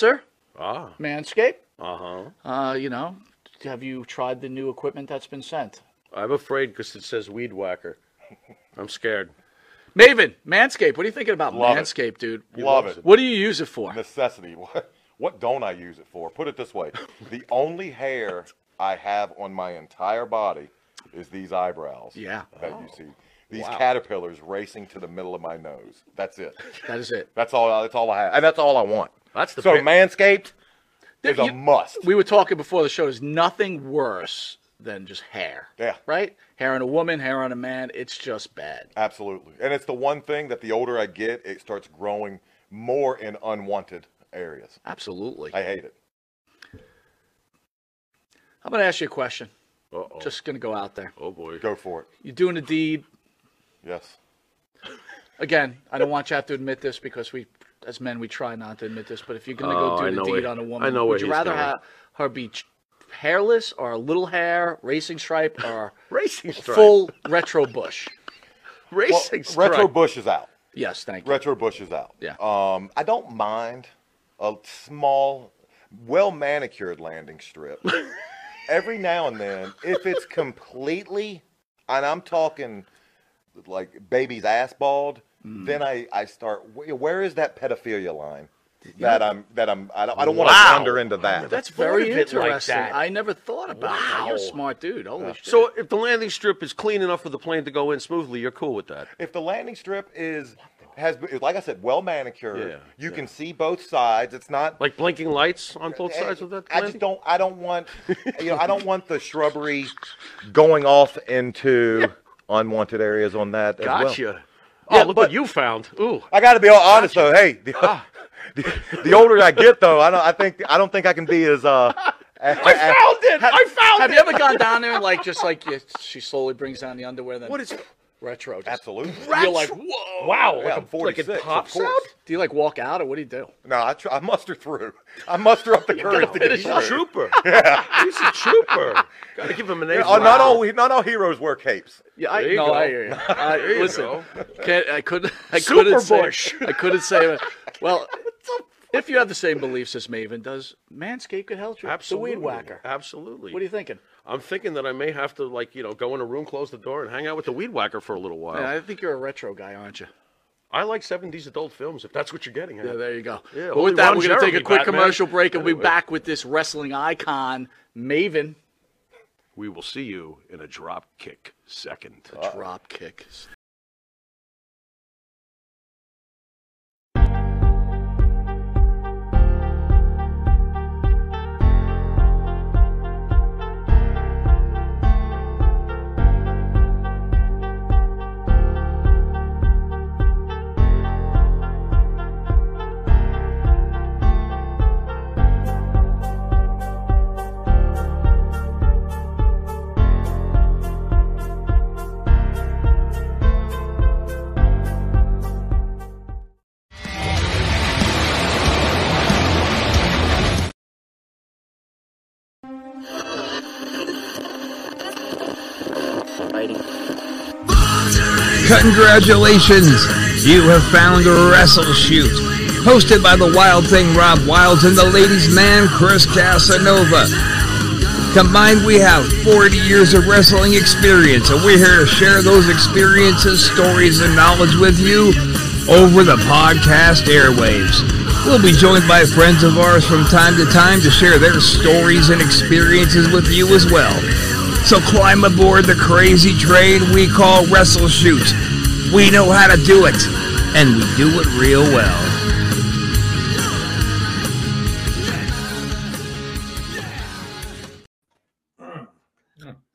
sponsor, Ah. Manscaped. Uh huh. Uh, you know, have you tried the new equipment that's been sent? I'm afraid because it says weed whacker. I'm scared. Maven, Manscaped. What are you thinking about Love it. Manscaped, dude? Love it. What do you use it for? Necessity. What, what don't I use it for? Put it this way: the only hair I have on my entire body is these eyebrows. Yeah. That you see. These Wow. caterpillars racing to the middle of my nose. That's it. That is it. That's all. That's all I have, and that's all I want. That's the So pa- Manscaped is a You- must. We were talking before the show. There's nothing worse than just hair. Yeah. Right? Hair on a woman, hair on a man. It's just bad. Absolutely. And it's the one thing that the older I get, it starts growing more in unwanted areas. Absolutely. I hate it. I'm going to ask you a question. Uh-oh. Just going to go out there. oh boy. Go for it. You're doing a deed. Yes. Again, I don't want you to have to admit this because we, as men, we try not to admit this. But if you're going to Oh, go I do know the deed where- on a woman, I know where would you he's rather going. have her be ch- hairless or a little hair, racing stripe, or Racing stripe. full retro bush? Well, Racing stripe. retro bush is out. Yes, thank you. Retro bush is out. Yeah. Um, I don't mind a small, well manicured landing strip. Every now and then, if it's completely, and I'm talking like baby's ass bald, Mm. then I, I start. Where is that pedophilia line? That I'm that I'm I don't, I don't want to Wow. wander into that. That's very of it like interesting. that. I never thought about that. You're a Wow. smart dude. Holy shit. So if the landing strip is clean enough for the plane to go in smoothly, you're cool with that. if the landing strip is has like I said, well manicured, Yeah, you yeah. can see both sides. It's not Like blinking lights on both sides of that. I just don't. I don't want. You know, I don't want the shrubbery going off into unwanted areas on that as well. Gotcha. Yeah, oh, look but- what you found. Ooh. I got to be all honest though. Hey, the, Ah. the, the older I get though, I don't. I think I don't think I can be as uh. I I found it. I found have it. Have you ever gone down there and like just like you, she slowly brings down the underwear? Then What is? Retro? Just, Absolutely. You're like, whoa. Wow. Yeah, like, I'm a, like it 46, of pops course. out. Do you like walk out or what do you do? No, I, try, I muster through. I muster up the courage to get He's through. a trooper. He's a trooper. Got to give him an A. Yeah, for oh, not all not all heroes wear capes. Yeah, I There you no, go. I hear you. I, There you listen, go. can't, I couldn't. I Super couldn't say. Bush. I couldn't say. it. Well, if you have the same beliefs as Maven does, Manscaped could help you. Absolutely. The weed whacker. Absolutely. What are you thinking? I'm thinking that I may have to, like, you know, go in a room, close the door, and hang out with the weed whacker for a little while. Yeah, I think you're a retro guy, aren't you? I like 70s adult films, if that's what you're getting at. Yeah, there you go. Yeah, but with that, we're going to take a quick Batman. commercial break and we'll be back with this wrestling icon, Maven. We will see you in a drop kick second. A Drop kick. Congratulations! You have found Wrestle Shoot, hosted by the Wild Thing Rob Wilds and the ladies' man Chris Casanova. Combined, we have 40 years of wrestling experience, and we're here to share those experiences, stories, and knowledge with you over the podcast airwaves. We'll be joined by friends of ours from time to time to share their stories and experiences with you as well. So climb aboard the crazy train we call Wrestle Shoot. We know how to do it, and we do it real well.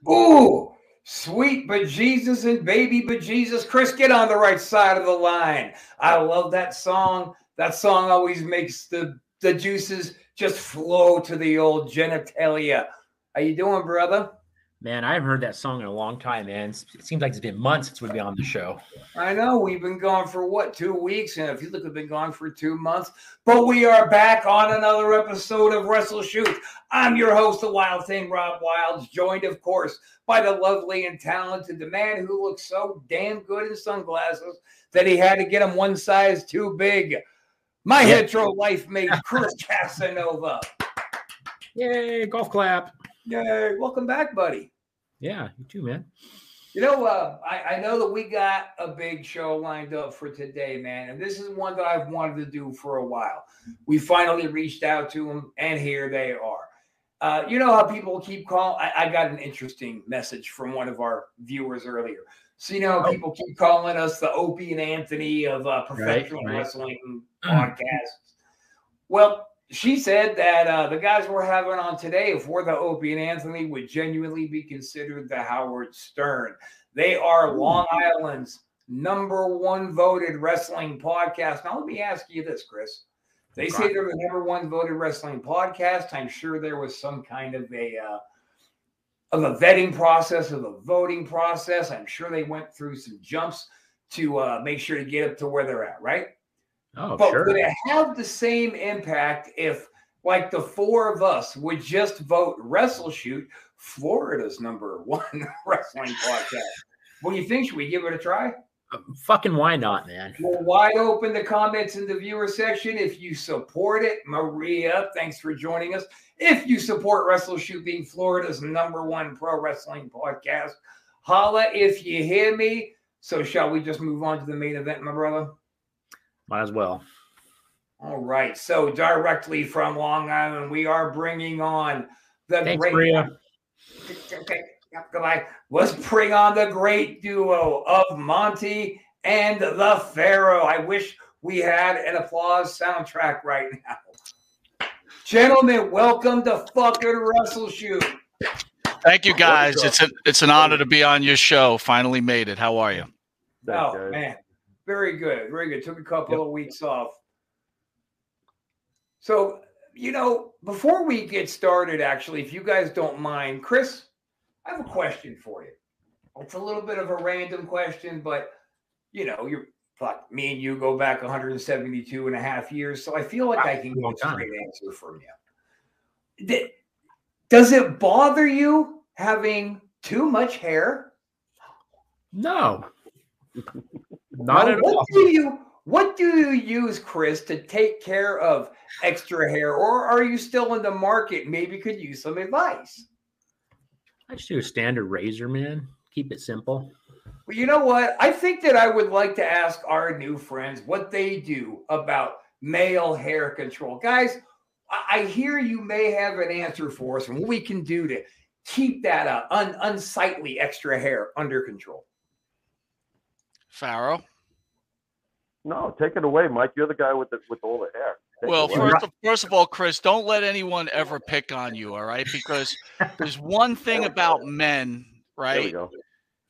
Ooh, sweet bejesus and baby bejesus. Chris, get on the right side of the line. I love that song. That song always makes the, the juices just flow to the old genitalia. How you doing, brother? Man, I haven't heard that song in a long time, man. It seems like it's been months since we've been on the show. I know we've been gone for what two weeks, and if you look, we've been gone for two months. But we are back on another episode of Wrestle Shoot. I'm your host, the Wild Thing, Rob Wilds, joined, of course, by the lovely and talented, the man who looks so damn good in sunglasses that he had to get him one size too big. My Yeah. hetero life mate, Chris Casanova. Yay, golf clap. Yay, welcome back, buddy. Yeah, you too, man. You know, uh, I, I know that we got a big show lined up for today, man, and this is one that I've wanted to do for a while. We finally reached out to them, and here they are. Uh, you know how people keep calling? I, I got an interesting message from one of our viewers earlier. So you know, people keep calling us the Opie and Anthony of uh, professional right. wrestling podcasts. Well, she said that uh, the guys we're having on today, if we're the Opie and Anthony, would genuinely be considered the Howard Stern. They are Long Island's number one voted wrestling podcast. Now, let me ask you this, Chris. They say they're the number one voted wrestling podcast. I'm sure there was some kind of a uh, of a vetting process, of a voting process. I'm sure they went through some jumps to uh, make sure to get up to where they're at, right? Oh, but sure. would it have the same impact if, like, the four of us would just vote Wrestle Shoot, Florida's number one wrestling podcast? What do you think? Should we give it a try? Uh, fucking why not, man? We'll wide open the comments in the viewer section. If you support it, Maria, thanks for joining us. If you support Wrestle Shoot being Florida's number one pro wrestling podcast, holla if you hear me. So, shall we just move on to the main event, my brother? Might as well. All right. So directly from Long Island, we are bringing on the Thanks, great. Maria. Okay. yep, Goodbye. Let's bring on the great duo of Monte and the Pharaoh. I wish we had an applause soundtrack right now. Gentlemen, welcome to fucking Wrestle Shoot. Thank you, guys. It's a, it's an honor to be on your show. Finally made it. How are you? Oh man, very good, very good. Took a couple of weeks off. So you know, before we get started, actually, if you guys don't mind, Chris, I have a question for you. It's a little bit of a random question, but you know, you're fuck me and you go back 172 and a half years, so I feel like I can get a straight answer from you. Does it bother you having too much hair? No. Not Well, at what all. Do you, what do you use, Chris, to take care of extra hair? Or are you still in the market? Maybe could use some advice. I just do a standard razor, man. Keep it simple. Well, you know what? I think that I would like to ask our new friends what they do about male hair control. Guys, I I hear you may have an answer for us and what we can do to keep that uh, un- unsightly extra hair under control. Pharaoh. No, take it away, Mike. You're the guy with the with all the hair. Take Well, first of, first of all, Chris, don't let anyone ever pick on you, all right? Because there's one thing about men, there we right? go.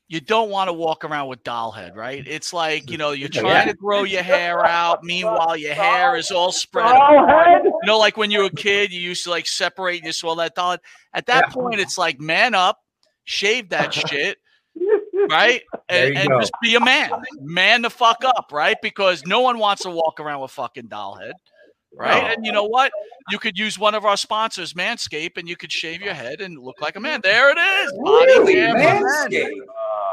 You don't want to walk around with doll head, right? It's like, you know, you're trying to grow your hair out. Meanwhile, your hair is all spread. apart. You know, like when you were a kid, you used to like separate and you saw that doll head. At that point, it's like, man up, shave that shit, right? And, and just be a man. Man the fuck up, right? Because no one wants to walk around with fucking doll head. Right. No. And you know what? You could use one of our sponsors, Manscaped, and you could shave your head and look like a man. There it is. Body Really, cam for men. Manscaped?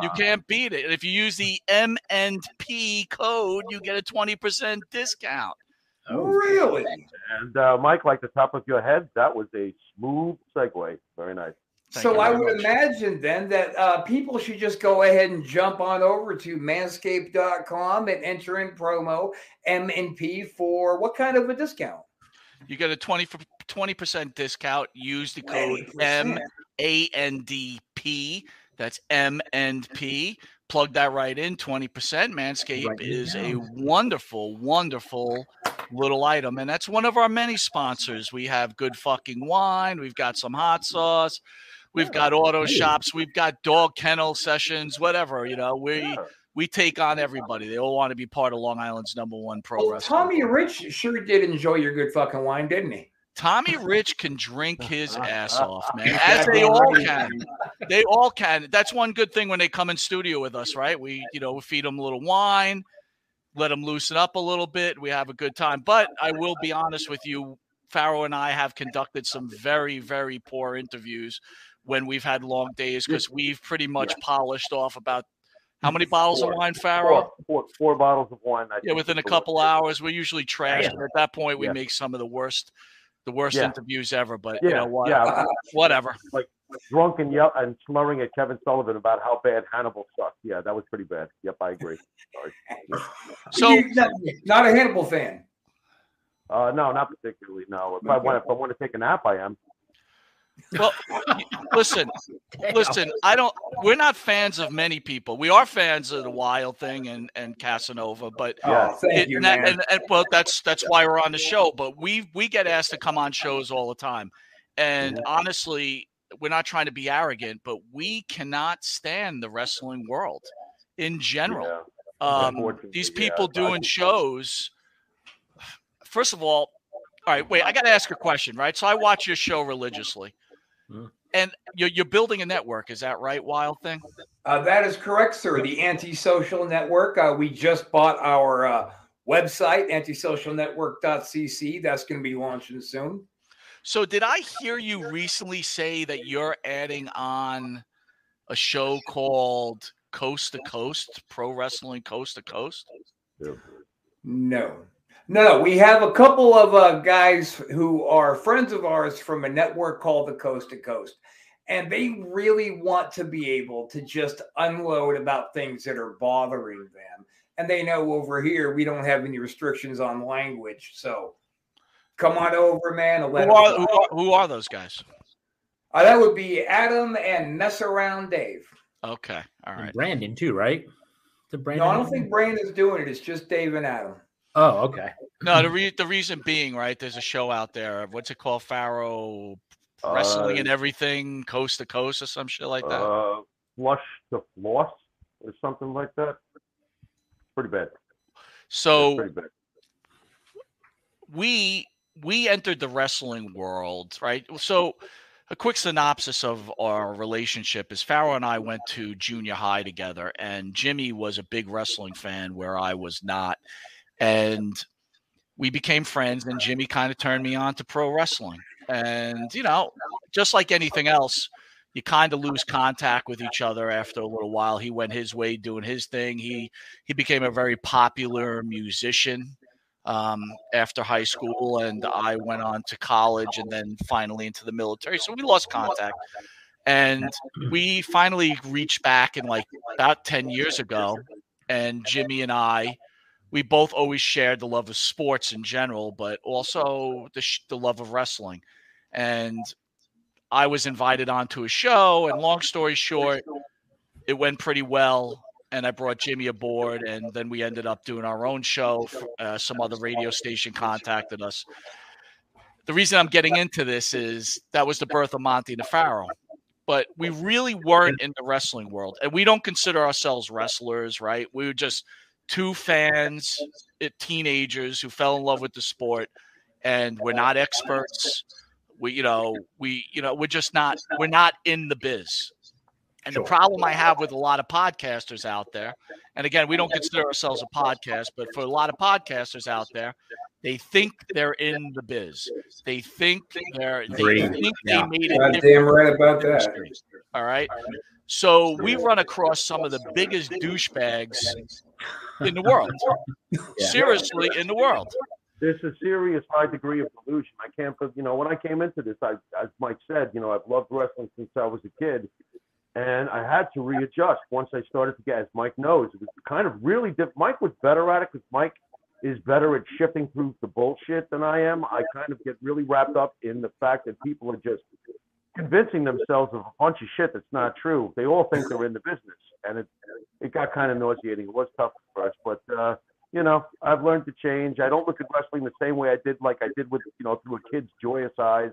You can't beat it. And if you use the M and P code, you get a 20% discount. Oh, Really? And uh, Mike, like the top of your head, that was a smooth segue. Very nice. Thank so I would much. imagine then that uh, people should just go ahead and jump on over to manscaped.com and enter in promo MNP for what kind of a discount? You get a 20 percent discount. Use the code 20%. M A N D P. That's M and P. Plug that right in. Twenty percent. Manscaped Write it is a wonderful, wonderful little item, and that's one of our many sponsors. We have good fucking wine. We've got some hot sauce. We've got auto shops. We've got dog kennel sessions. Whatever you know, we we take on everybody. They all want to be part of Long Island's number one pro Oh, wrestling. Tommy Rich sure did enjoy your good fucking wine, didn't he? Tommy Rich can drink his ass off, man, as they all can. They all can. That's one good thing when they come in studio with us, right? We, you know, we feed them a little wine, let them loosen up a little bit. We have a good time. But I will be honest with you, Pharaoh and I have conducted some very, very poor interviews when we've had long days because we've pretty much polished off about How many bottles Four. of wine, Farrell? Four, four, four bottles of wine. I Yeah, within a couple limit. hours. We're usually trash. Yeah. At that point, we Yeah. make some of the worst, the worst Yeah. interviews ever. But you know what? yeah. Whatever. Like drunk and yell and slurring at Kevin Sullivan about how bad Hannibal sucked. Yeah, that was pretty bad. Yep, I agree. Sorry. So not, not a Hannibal fan. Uh, no, not particularly. No, if I want, if I want to take a nap, I am. Well, listen, listen. I don't. We're not fans of many people. We are fans of the Wild Thing and and Casanova, but Yeah. Oh, thank it- you, and, that- man. and, and well, that's that's why we're on the show. But we we get asked to come on shows all the time, and honestly, we're not trying to be arrogant, but we cannot stand the wrestling world in general. Yeah. Um, these people I doing shows. First of all, all right, wait. I got to ask a question, right? So I watch your show religiously, Mhm. and you're you're building a network. Is that right, Wild Thing? Uh, that is correct, sir. The Antisocial Network. Uh, we just bought our uh, website, antisocialnetwork.cc. That's going to be launching soon. So did I hear you recently say that you're adding on a show called Coast to Coast Pro Wrestling Coast to Coast? No. No, we have a couple of uh, guys who are friends of ours from a network called the Coast to Coast. And they really want to be able to just unload about things that are bothering them. And they know over here we don't have any restrictions on language. So come on over, man. and let Who are, who are who are those guys? Uh, that would be Adam and Mess Around Dave. Okay, all And. Brandon too, right? The No, I don't think Brandon's doing it. It's just Dave and Adam. Oh, okay. No, the re- the reason being, right? There's a show out there. What's it called? Pharaoh Wrestling Uh, and everything, coast to coast, or some shit like that. Uh, flush to floss or something like that. Pretty bad. so pretty bad. we we entered the wrestling world, right? So a quick synopsis of our relationship is Farrell and I went to junior high together, and Jimmy was a big wrestling fan where I was not, and we became friends. And Jimmy kind of turned me on to pro wrestling, and you know, just like anything else. You kind of lose contact with each other after a little while. He went his way doing his thing. He he became a very popular musician um, after high school, and I went on to college and then finally into the military. So we lost contact, and we finally reached back in like about ten years ago. And Jimmy and I, we both always shared the love of sports in general, but also the sh- the love of wrestling. And I was invited onto a show, and long story short, it went pretty well and I brought Jimmy aboard, and then we ended up doing our own show. Uh, some other radio station contacted us. The reason I'm getting into this is that was the birth of Monte and Pharaoh, but we really weren't in the wrestling world, and we don't consider ourselves wrestlers, right? We were just two fans, uh, teenagers who fell in love with the sport, and we're not experts. We, you know, we, you know, we're just not, we're not in the biz. And the problem I have with a lot of podcasters out there, and again, we don't consider ourselves a podcast, but for a lot of podcasters out there, they think they're in the biz. They think they're they Agreed. think Yeah. they made it. God damn right about that. industry. All right. So we run across some of the biggest douchebags in the world. Seriously, in the world. There's a serious high degree of delusion. I can't, you know, when I came into this, I, as Mike said, you know, I've loved wrestling since I was a kid, and I had to readjust once I started to get, as Mike knows, it was kind of really diff- Mike was better at it because Mike is better at shifting through the bullshit than I am. I kind of get really wrapped up in the fact that people are just convincing themselves of a bunch of shit that's not true. They all think they're in the business, and it it got kind of nauseating. It was tough at first, but uh, you know, I've learned to change. I don't look at wrestling the same way I did, like I did with you know, through a kid's joyous eyes.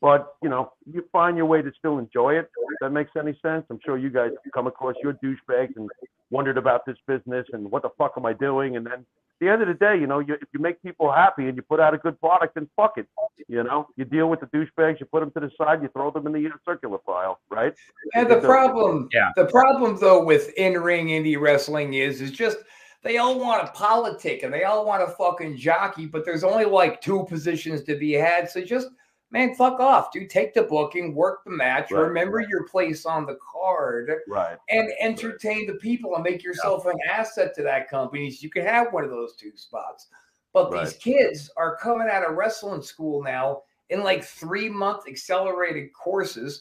But you know, you find your way to still enjoy it. If that makes any sense. I'm sure you guys come across your douchebags and wondered about this business and what the fuck am I doing? And then the end of the day, you know, you, if you make people happy and you put out a good product, then fuck it. You know, you deal with the douchebags, you put them to the side, you throw them in the uh, circular file, right? And the problem, Yeah. the problem though with in-ring indie wrestling is, is just they all want to politic and they all want to fucking jockey, but there's only like two positions to be had. So just Man, fuck off, dude. Take the booking, work the match, Right, remember right. your place on the card, Right. and entertain the people and make yourself an asset to that company so you can have one of those two spots. But these kids are coming out of wrestling school now in like three month accelerated courses,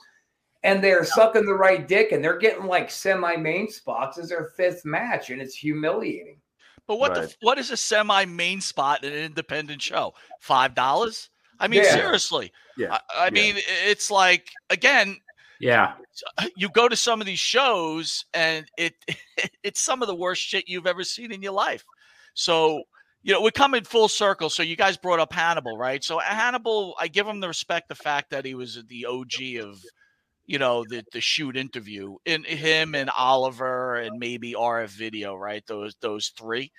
and they're sucking the right dick and they're getting like semi main spots as their fifth match, and it's humiliating. But what the Right. f- what is a semi main spot in an independent show? Five dollars? I mean, Yeah. seriously. Yeah. I, I mean, it's like again, Yeah. Uh, you go to some of these shows and it it's some of the worst shit you've ever seen in your life. So you know, we come in full circle. So you guys brought up Hannibal, right? So Hannibal, I give him the respect, the fact that he was the OG of, you know, the the shoot interview in him and Oliver and maybe RF Video, right? Those those three.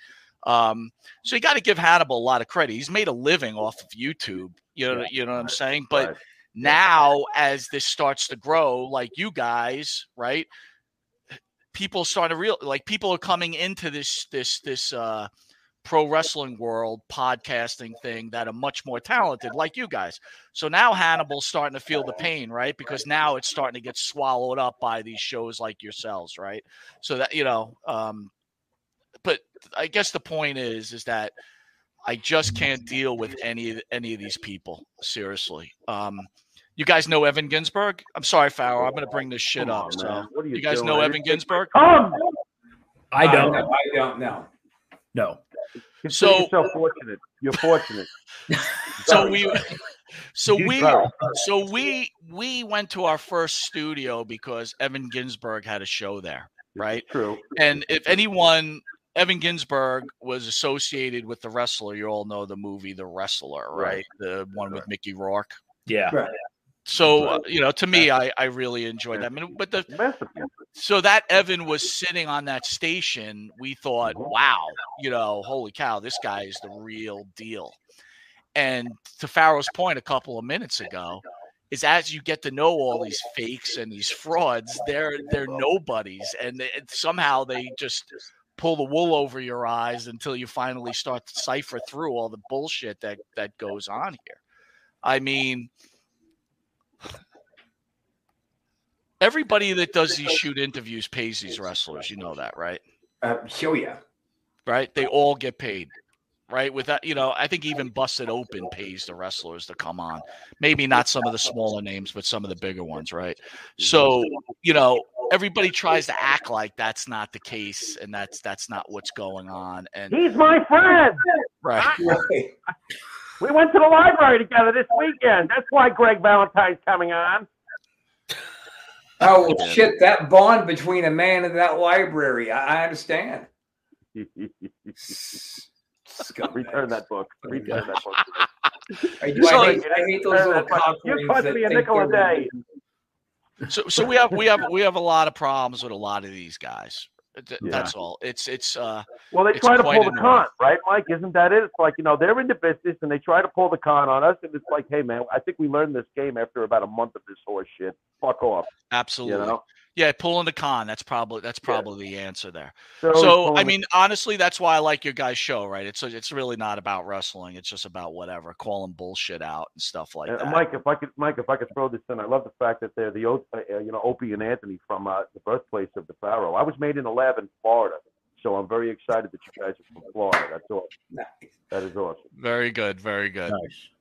Um, so you got to give Hannibal a lot of credit. He's made a living off of YouTube. You know, Yeah, you know what I'm saying? But right. now as this starts to grow like you guys right people start to real like people are coming into this this this uh pro wrestling world podcasting thing that are much more talented like you guys so now hannibal's starting to feel the pain right because now it's starting to get swallowed up by these shows like yourselves right so that you know um but i guess the point is is that I just can't deal with any any of these people. Seriously. Um, you guys know Evan Ginzburg? I'm sorry, Farrell. I'm going to bring this shit Come up. on, So man. What are you you guys doing? know Are Evan you- Ginzburg? Come. I don't. know. I don't know. No. Consider So- yourself fortunate. You're fortunate. So we, so we, so we we went to our first studio because Evan Ginzburg had a show there, right? True. And if anyone, Evan Ginzburg was associated with the wrestler. You all know the movie The Wrestler, right? Right. The one with Mickey Rourke. Yeah. Right. So uh, you know, to me, I I really enjoyed that. I mean, but the so that Evan was sitting on that station, we thought, Mhm. wow, you know, holy cow, this guy is the real deal. And to Pharaoh's point a couple of minutes ago, is as you get to know all these fakes and these frauds, they're they're nobodies, and they, somehow they just pull the wool over your eyes until you finally start to cipher through all the bullshit that that goes on here. I mean, everybody that does these shoot interviews pays these wrestlers. You know that, right? Uh, show ya. Right? They all get paid. Right? With that, you know, I think even Busted Open pays the wrestlers to come on. Maybe not some of the smaller names, but some of the bigger ones, right? So, you know, everybody tries to act like that's not the case and that's that's not what's going on. And He's my friend. right. Right. We went to the library together this weekend. That's why Greg Valentine's coming on. Oh well, shit! That bond between a man and that library, I, I understand. Scumbag. Return that book. Return that book. I, do, So, I, hate, I hate those little that book. cocklings You cost that me a think nickel a they're- day. So so we have we have we have a lot of problems with a lot of these guys. Th- Yeah. That's all. It's it's uh Well, they try to pull the annoying. con, right, Mike? Isn't that it? It's like, you know, they're in the business and they try to pull the con on us. And it's like, hey, man, I think we learned this game after about a month of this horse shit. Fuck off. absolutely. You know? Yeah, pulling the con. That's probably that's probably the answer there. They're So pulling I the- mean, honestly, that's why I like your guys' show, right? It's it's really not about wrestling. It's just about whatever, calling bullshit out and stuff like Uh, that. Mike, if I could, Mike, if I could throw this in, I love the fact that they're the, uh, you know, Opie and Anthony from uh, the birthplace of the Pharaoh. I was made in a lab in Florida, so I'm very excited that you guys are from Florida. That's awesome. Nice. That is awesome. Very good, very good.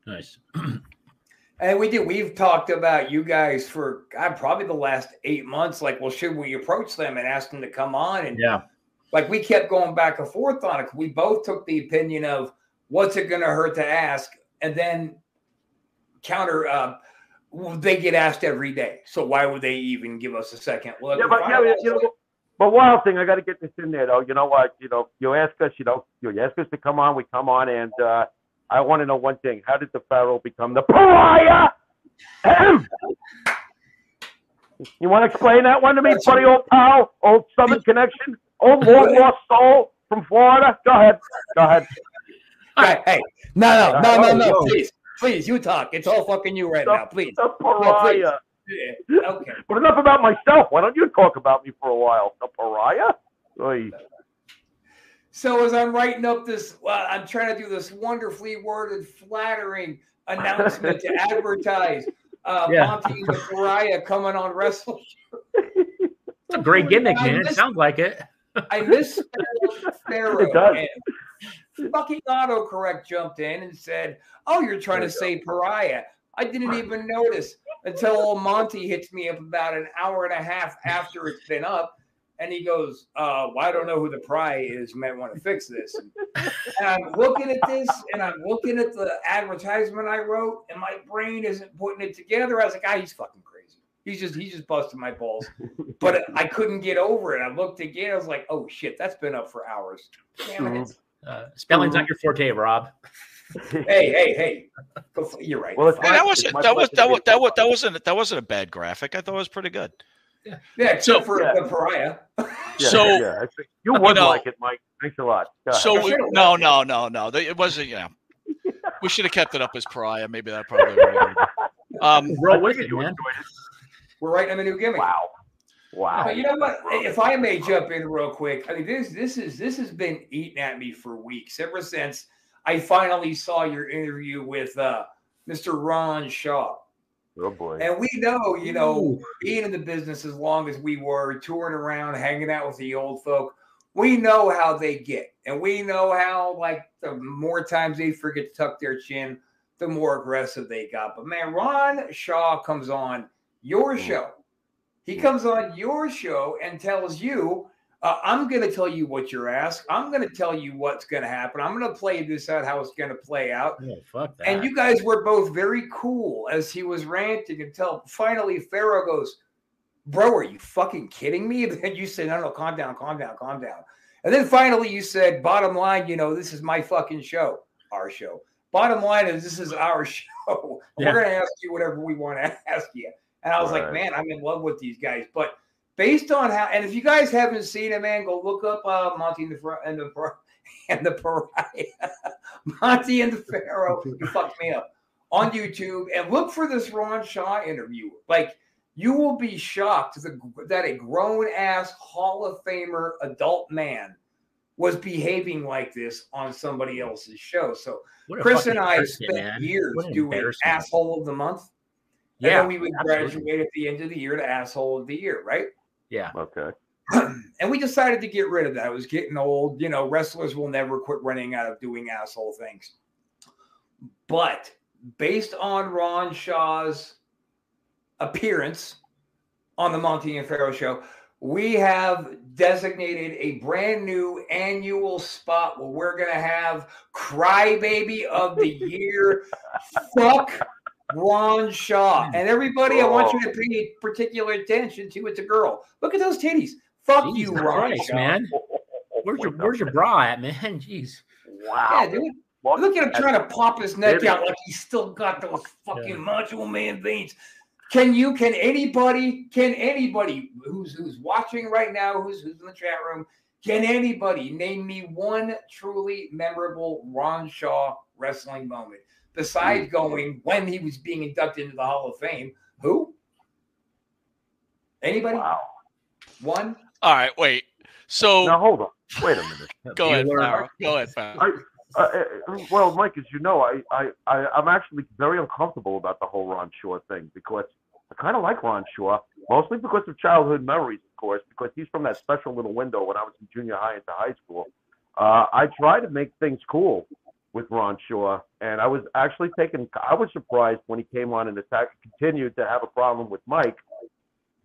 Nice. Nice. And we did. We've talked about you guys for God, probably the last eight months. Like, well, should we approach them and ask them to come on? And Yeah. like, we kept going back and forth on it. We both took the opinion of what's it going to hurt to ask, and then counter. Uh, well, they get asked every day, so why would they even give us a second? Well, Yeah, but yeah, you know, but wild thing, I got to get this in there though. You know what? You know, you ask us, you know, you ask us to come on, we come on, and uh, I want to know one thing: How did the Pharaoh become the pariah? You want to explain that one to me, buddy, old pal, old Southern connection, old long lost soul from Florida? Go ahead, go ahead. Hey, hey, no, no, no, no, no, Oh, please, please, you talk. It's all fucking you right now, please. The pariah. Yeah, Okay. But enough about myself. Why don't you talk about me for a while? The pariah. Oy. So as I'm writing up this, well, I'm trying to do this wonderfully worded, flattering announcement to advertise uh, Yeah. Monte the Pariah coming on Wrestle. It's a great gimmick, man. It sounds like it. I miss Pharaoh. It does. fucking autocorrect jumped in and said, "Oh, you're trying to say pariah." I didn't even notice until old Monte hits me up about an hour and a half after it's been up, and he goes, uh, "Well, I don't know who the pry is. You Might want to fix this." And I'm looking at this, and I'm looking at the advertisement I wrote, and my brain isn't putting it together. I was like, "Ah, he's fucking crazy. He's just he's just busting my balls." But I couldn't get over it. I looked again. I was like, "Oh shit, that's been up for hours." Damn it. Uh, spelling's not your forte, Rob. Hey, hey, hey. You're right. Well, Hey, that was it's my that was that was that was that wasn't that wasn't a bad graphic. I thought it was pretty good. Yeah, except for yeah. the pariah. Yeah, So- yeah, I think you would know- like it, Mike. Thanks a lot. Go. So we, should've no, left no, no, no. They- It wasn't. You know, we should have kept it up as pariah. Maybe that probably. Would have um, Roll with think it, you man. enjoyed it. We're writing them a new gimmick. Wow. Wow. But you know what? If I may jump in real quick, I mean this this is this has been eating at me for weeks ever since I finally saw your interview with uh, Mr. Ron Shaw. Oh boy. And we know, you know, being in the business as long as we were, touring around, hanging out with the old folk, we know how they get. And we know how, like, the more times they forget to tuck their chin, the more aggressive they got. But man, Ron Shaw comes on your mm. show. He mm. comes on your show and tells you, uh, I'm going to tell you what you're asked. I'm going to tell you what's going to happen. I'm going to play this out, how it's going to play out. Oh, fuck that. And you guys were both very cool as he was ranting until finally Pharaoh goes, Bro, are you fucking kidding me? And you said, No, no, calm down, calm down, calm down. And then finally you said, Bottom line, you know, this is my fucking show, our show. Bottom line is, this is our show. Yeah. We're going to ask you whatever we want to ask you. And I was like, Man, I'm in love with these guys. But based on how, and if you guys haven't seen it, man, go look up uh, Monte and the, Fr- and the, Par- and the Pariah. Monte and the Pharaoh. You fucked me up on YouTube and look for this Ron Shaw interview. Like you will be shocked that, that a grown ass Hall of Famer adult man was behaving like this on somebody else's show. So Chris and I embarrassment, spent man. years What an doing asshole of the month. And Yeah, then we would absolutely. graduate at the end of the year to asshole of the year, right? Yeah. Okay. and we decided to get rid of that. It was getting old. You know, wrestlers will never quit running out of doing asshole things. But based on Ron Shaw's appearance on the Monte and Pharaoh show, we have designated a brand new annual spot where we're going to have Crybaby of the Year. Fuck Ron Shaw. And everybody, I want you to pay particular attention to it's a girl. Look at those titties. Fuck you, Jesus Ron Christ, man. Where's your Where's your bra at, man? Jeez. Wow. Yeah, dude. Well, Look at him trying to pop his neck Maybe. out like he's still got those fucking Yeah. macho man veins. Can you? Can anybody? Can anybody who's who's watching right now? Who's who's in the chat room? Can anybody name me one truly memorable Ron Shaw wrestling moment besides going when he was being inducted into the Hall of Fame? Who? Anybody? Wow. One? all right, wait. So Now hold on. Wait a minute. go ahead, Bueller. Farrell. Go ahead, Farrell. I, uh, uh, well, Mike, as you know, I, I, I, I'm actually very uncomfortable about the whole Ron Shaw thing because I kind of like Ron Shaw, mostly because of childhood memories, of course, because he's from that special little window when I was in junior high into high school. Uh, I try to make things cool with Ron Shaw, and I was actually taken. I was surprised when he came on and attack, continued to have a problem with Mike.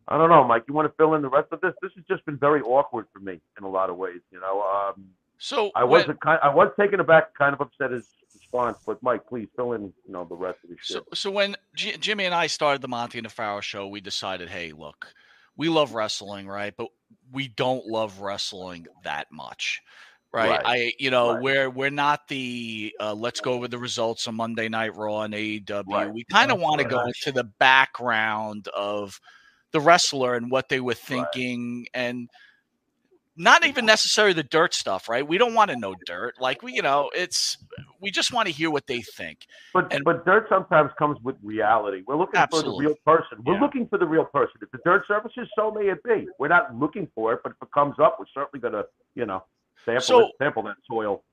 I don't know, Mike. You want to fill in the rest of this? This has just been very awkward for me in a lot of ways. You know, um, So I when- wasn't kind. I was taken aback, kind of upset his response. But Mike, please fill in, you know, the rest of the shit. So, so when J- Jimmy and I started the Monte and the Pharaoh show, we decided, hey, look, we love wrestling, right? But we don't love wrestling that much, right? Right. I, you know, Right. we're we're not the uh, let's go over the results on Monday Night Raw and AEW. Right. We kind of want to go into the background of the wrestler and what they were thinking and not even necessarily the dirt stuff, right? We don't want to know dirt. Like we, you know, it's we just want to hear what they think. but and- but dirt sometimes comes with reality. We're looking for the real person. We're Yeah. looking for the real person. If the dirt surfaces, so may it be. We're not looking for it, but if it comes up, we're certainly gonna, you know, Sample, So- it, sample that soil.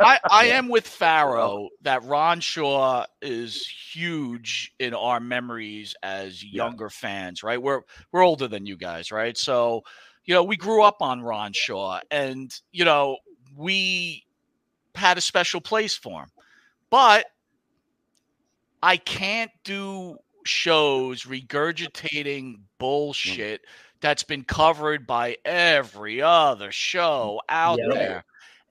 I, I am with Pharaoh that Ron Shaw is huge in our memories as younger fans, right? We're we're older than you guys, right? So, you know, we grew up on Ron Shaw and, you know, we had a special place for him. But I can't do shows regurgitating bullshit that's been covered by every other show out Yeah. there.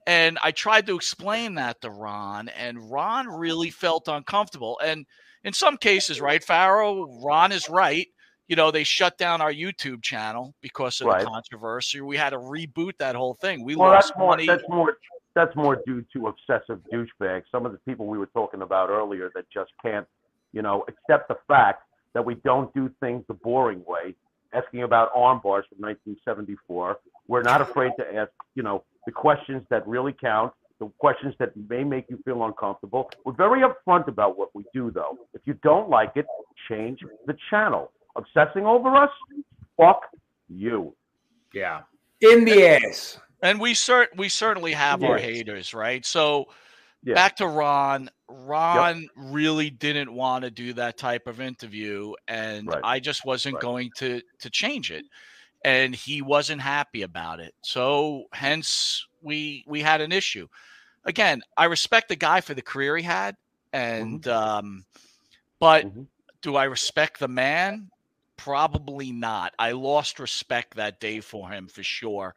And I tried to explain that to Ron, and Ron really felt uncomfortable. And in some cases, right, Pharaoh, Ron is right. You know, they shut down our YouTube channel because of Right. the controversy. We had to reboot that whole thing. We Well, lost that's more. money. That's more. That's more due to obsessive douchebags. Some of the people we were talking about earlier that just can't, you know, accept the fact that we don't do things the boring way. Asking about arm bars from 1974. We're not afraid to ask, you know, the questions that really count, the questions that may make you feel uncomfortable. We're very upfront about what we do, though. If you don't like it, change the channel. Obsessing over us, fuck you. Yeah. In the ass. And we cert we certainly have our haters, right? So Yeah. back to Ron. Ron really didn't want to do that type of interview, and Right. I just wasn't Right. going to to change it. And he wasn't happy about it. So hence we we had an issue. Again, I respect the guy for the career he had, and um, but Mhm. do I respect the man? Probably not. I lost respect that day for him for sure.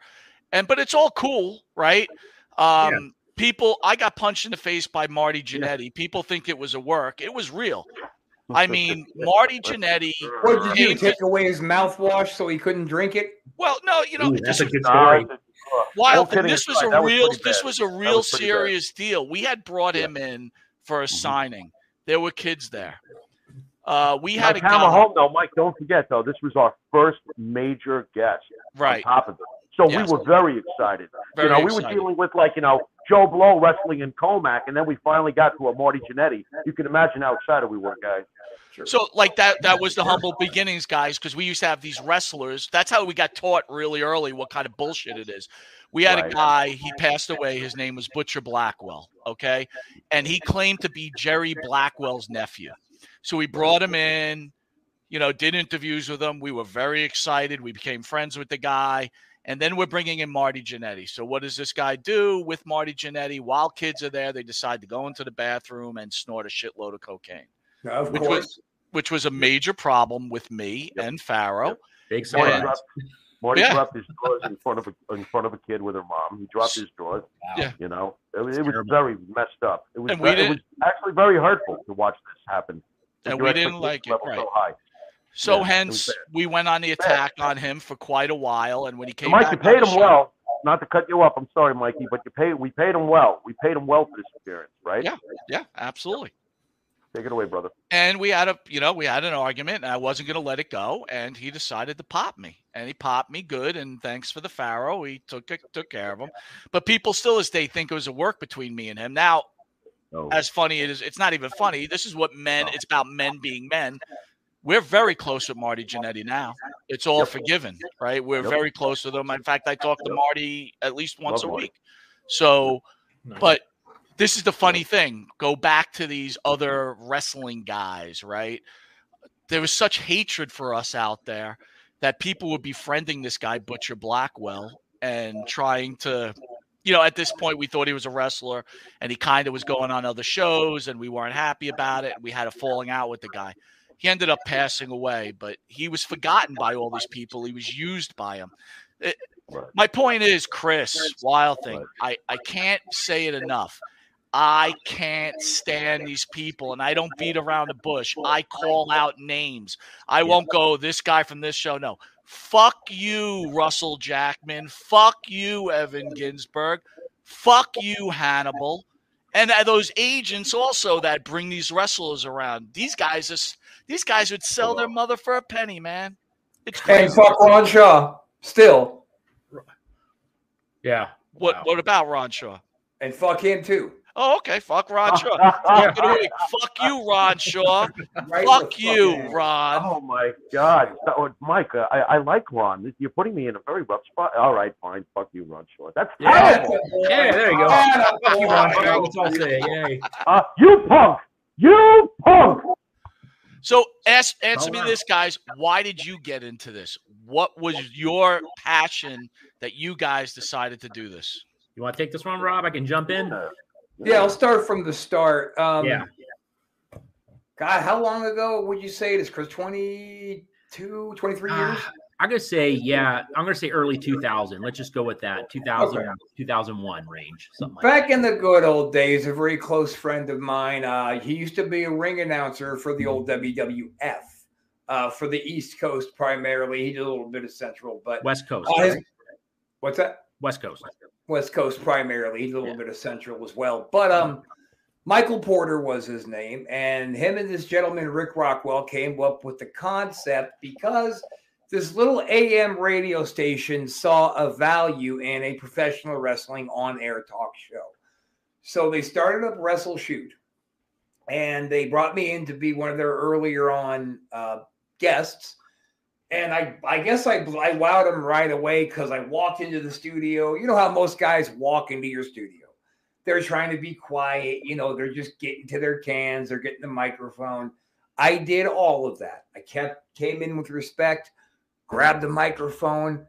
And but it's all cool, right? Um people I got punched in the face by Marty Jannetty. People think it was a work. It was real. I mean, Marty Jannetty What did you do? To- Take away his mouthwash so he couldn't drink it? well, no, you know, Ooh, this that's a good story. it's- wild No This was a that real pretty this was a real was pretty bad. serious deal. We had brought Yeah. him in for a Mhm. signing. There were kids there. Uh, we Now, had a Hammer guy, home though, Mike. Don't forget though, this was our first major guest. right? On top of it, so Yes. we were very excited. Very you know, we were dealing with like you know Joe Blow wrestling in Commack, and then we finally got to a Marty Jannetty. You can imagine how excited we were, guys. So like that that was the humble beginnings, guys, because we used to have these wrestlers. That's how we got taught really early what kind of bullshit it is. We had a guy, he passed away, his name was Butcher Blackwell, okay? And he claimed to be Jerry Blackwell's nephew. So we brought him in, you know, did interviews with him. We were very excited. We became friends with the guy. And then we're bringing in Marty Jannetty. So what does this guy do with Marty Jannetty? While kids are there, they decide to go into the bathroom and snort a shitload of cocaine Of Which course. was- which was a major problem with me Yep. and Pharaoh. Yep. Big Marty, Yeah. surprise. dropped, Marty Yeah. dropped his drawers in front of a in front of a kid with her mom. He dropped his drawers. Yeah. You know, it, was- it was very messed up. It was And we it was actually very hurtful to watch this happen. And we didn't like it, level right. So high. So Yeah, hence we went on the attack on him for quite a while. And when he came Mike, back you paid him show- well. Not to cut you up, I'm sorry, Mikey, but you paid. We paid him well. We paid him well for this appearance, right? Yeah. Yeah, absolutely. Take it away, brother. And we had a, you know, we had an argument, and I wasn't going to let it go. And he decided to pop me, and he popped me good. And thanks for the Pharaoh, he took took care of him. But people still, as they think it was a work between me and him. Now, Oh. as funny it is, it's not even funny. This is what men. It's about men being men. We're very close with Marty Jannetty now. It's all Yep. forgiven, right? We're Yep. very close with him. In fact, I talk to Marty at least once Love a Marty. week. So, Nice. but this is the funny thing. Go back to these other wrestling guys, right? There was such hatred for us out there that people were befriending this guy, Butcher Blackwell, and trying to, you know, at this point, we thought he was a wrestler and he kind of was going on other shows and we weren't happy about it. We had a falling out with the guy. He ended up passing away, but he was forgotten by all these people. He was used by them. Eh, right. My point is, Chris, Wild Thing, I, I can't say it enough. I can't stand these people, and I don't beat around the bush. I call out names. I won't go, this guy from this show. No. Fuck you, Russell Jackman. Fuck you, Evan Ginzburg. Fuck you, Hannibal. And uh, those agents also that bring these wrestlers around. These guys, is, these guys would sell their mother for a penny, man. It's And fuck Ron Shaw. Still. yeah. What Wow. What about Ron Shaw? And fuck him too. Oh, okay. Fuck Ron Shaw. Fuck, of the. Fuck you, Ron Shaw. Right Fuck you, in. Ron. Oh my God, So, Mike, uh, I, I like Ron. You're putting me in a very rough spot. All right, fine. Fuck you, Ron Short. That's Yeah. terrible. Yeah, there you go. Atta Fuck you, Ron boy. Shaw. Let's all say it. Yay. Uh, you punk. You punk. So ask, answer All me this, guys. Why did you get into this? What was your passion that you guys decided to do this? You want to take this one, Rob? I can jump in. Yeah, I'll start from the start. Um, Yeah. God, how long ago would you say it is, Chris? 22, 23 years? Ah, I'm gonna say yeah. I'm gonna say early 2000. Let's just go with that 2000 Okay. 2001 range, something like Back in the good old days, a very close friend of mine, uh, he used to be a ring announcer for the old WWF uh, for the East Coast primarily. He did a little bit of Central, but. West Coast. Uh, his- what's that? West Coast. West Coast primarily. Coast primarily, a little Yeah. bit of Central as well. But um, Michael Porter was his name, and him and this gentleman Rick Rockwell came up with the concept because this little AM radio station saw a value in a professional wrestling on-air talk show. So they started up Wrestle Shoot, and they brought me in to be one of their earlier on uh, guests. And I, I guess I, I wowed them right away because I walked into the studio. You know how most guys walk into your studio. They're trying to be quiet. You know, they're just getting to their cans. They're getting the microphone. I did all of that. I kept came in with respect, grabbed the microphone,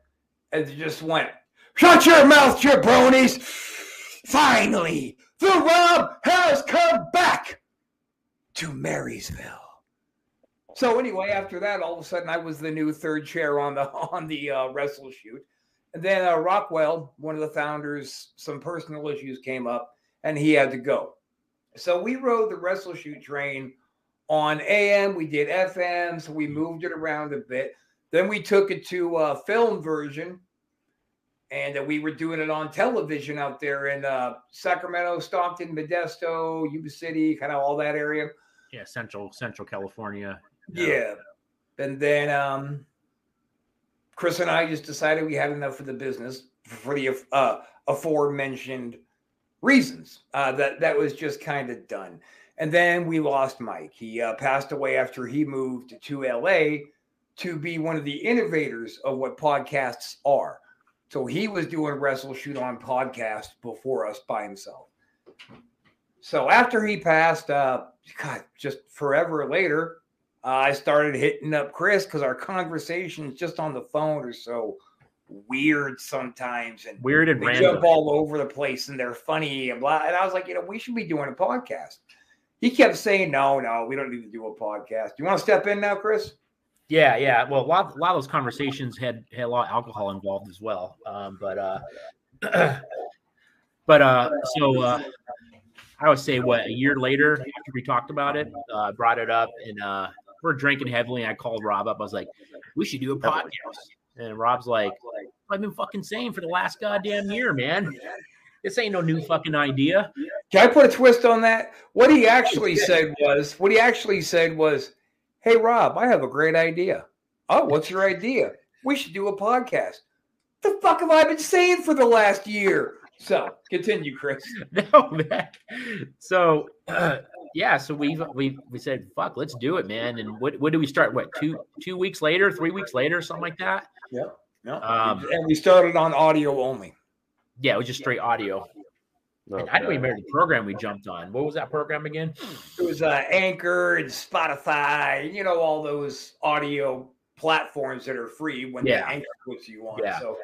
and just went, "Shut your mouth, jabronis! Finally, the Rob has come back to Marysville." So anyway, after that, all of a sudden, I was the new third chair on the on the uh, wrestle shoot, and then uh, Rockwell, one of the founders, some personal issues came up, and he had to go. So we rode the wrestle shoot train on AM. We did FM, so we moved it around a bit. Then we took it to uh, film version, and uh, we were doing it on television out there in uh, Sacramento, Stockton, Modesto, Yuba City, kind of all that area. Yeah, Central Central California. Yeah. And then um Chris and I just decided we had enough of the business for the uh, aforementioned reasons. Uh, that that was just kind of done. And then we lost Mike. He uh, passed away after he moved to LA to be one of the innovators of what podcasts are. So he was doing wrestle shoot on podcast before us by himself. So after he passed, uh, God, just forever later, I started hitting up Chris because our conversations just on the phone are so weird sometimes, and Weird and they random. jump all over the place, and they're funny and blah. And I was like, you know, we should be doing a podcast. He kept saying, no, no, we don't need to do a podcast. Do You want to step in now, Chris? Yeah, yeah. Well, a lot, a lot of those conversations had had a lot of alcohol involved as well. Um, but uh, but uh, so uh, I would say what a year later after we talked about it, uh, brought it up, and uh, we're drinking heavily. And I called Rob up. I was like, "We should do a podcast." And Rob's like, "I've been fucking saying for the last goddamn year, man. This ain't no new fucking idea." Can I put a twist on that? What he actually said was, what he actually said was, "Hey Rob, I have a great idea. Oh, what's your idea? We should do a podcast. The fuck have I been saying for the last year?" So continue, Chris. no man. So uh, yeah, so we we we said fuck, let's do it, man. And what what do we start? What two two weeks later, three weeks later, something like that? Yeah, No, Um, and we started on audio only. Yeah, it was just straight audio. And I don't even remember the program we jumped on. What was that program again? It was uh, Anchor and Spotify, you know, all those audio platforms that are free when Yeah. the Anchor puts you on. Yeah. So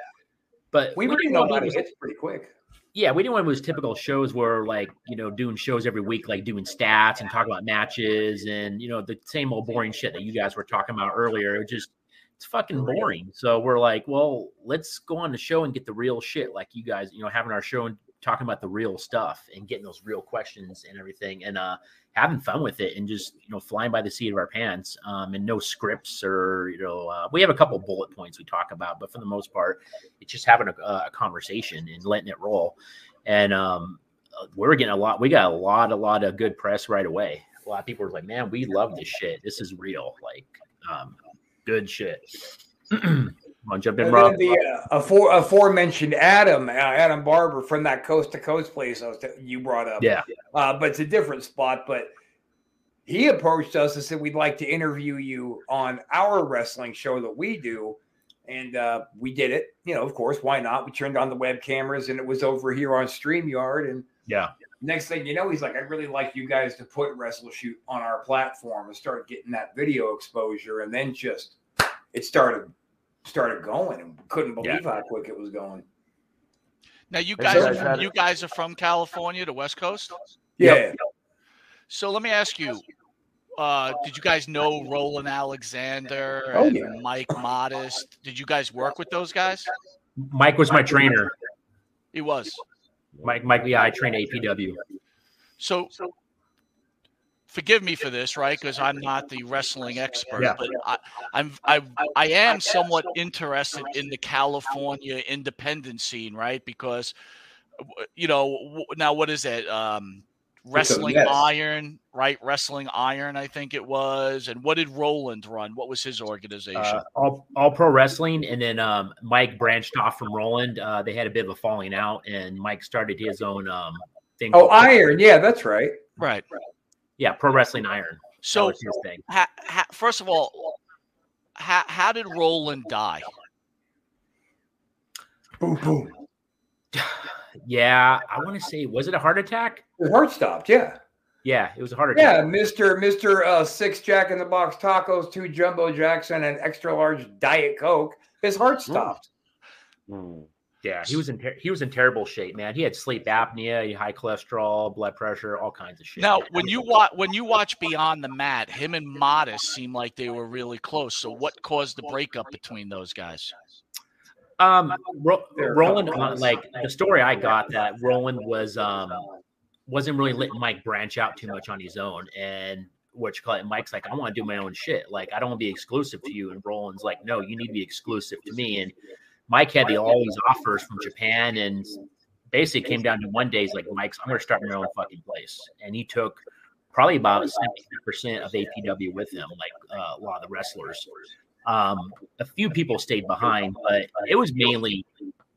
But we didn't really know know how it to pretty quick. Yeah, we didn't want those typical shows where like you know doing shows every week, like doing stats and talking about matches and you know the same old boring shit that you guys were talking about earlier. It just it's fucking boring. So we're like, well, let's go on the show and get the real shit, like you guys, you know, having our show and talking about the real stuff and getting those real questions and everything, and uh having fun with it and just you know flying by the seat of our pants um and no scripts or you know uh, we have a couple bullet points we talk about but for the most part it's just having a, a conversation and letting it roll. And um uh, we're getting a lot we got a lot a lot of good press right away. A lot of people were like man we love this shit. This is real. Like um good shit On jump in, Rob. the uh, afore, aforementioned Adam, uh, Adam Barber from that coast to coast place I was t- you brought up. Yeah. uh, but it's a different spot. But he approached us and said we'd like to interview you on our wrestling show that we do, and uh, we did it. You know, of course, why not? We turned on the web cameras, and it was over here on Streamyard. And Yeah. next thing you know, he's like, "I'd really like you guys to put Wrestle Shoot on our platform and start getting that video exposure." And then just it started started going, and couldn't believe how quick it was going. Now you guys, you are guys from, you guys are from California, the West Coast. Yeah. So let me ask you: uh, Did you guys know Roland Alexander Oh, and yeah. Mike Modest? Did you guys work with those guys? Mike was my trainer. He was. Mike, Mike, yeah, I trained APW. So, So, forgive me for this, right? Because I'm not the wrestling expert, Yeah. but I, I'm I I am somewhat interested in the California independent scene, right? Because you know now what is it? Um, Wrestling mess. Iron, right? Wrestling Iron, I think it was. And what did Roland run? What was his organization? Uh, all, all pro wrestling, and then um, Mike branched off from Roland. Uh, they had a bit of a falling out, and Mike started his own um, thing. Oh, Iron. Yeah, that's right. right. Yeah, pro wrestling iron. So, his thing. ha, ha, first of all, how, how did Roland die? Boom, boom. Yeah, I want to say, was it a heart attack? His heart stopped. Yeah. Yeah, it was a heart attack. Yeah, Mister Mister uh, Six Jack in the Box tacos, two jumbo jacks, and an extra large Diet Coke. His heart stopped. Hmm. Yeah, he was in ter- he was in terrible shape, man. He had sleep apnea, high cholesterol, blood pressure, all kinds of shit. Now, man. when you watch when you watch Beyond the Mat, him and Modest seem like they were really close. So, what caused the breakup between those guys? Um, Ro- There are a Roland, couple uh, like the story I got that Roland was um wasn't really letting Mike branch out too much on his own, and what you call it, Mike's like, I want to do my own shit. Like I don't want to be exclusive to you, and Roland's like, No, you need to be exclusive to me. And Mike had the all these offers from Japan, and basically came down to one day. He's like, Mike's, I'm going to start my own fucking place, and he took probably about seventy percent of APW with him, like uh, a lot of the wrestlers. Um, a few people stayed behind, but it was mainly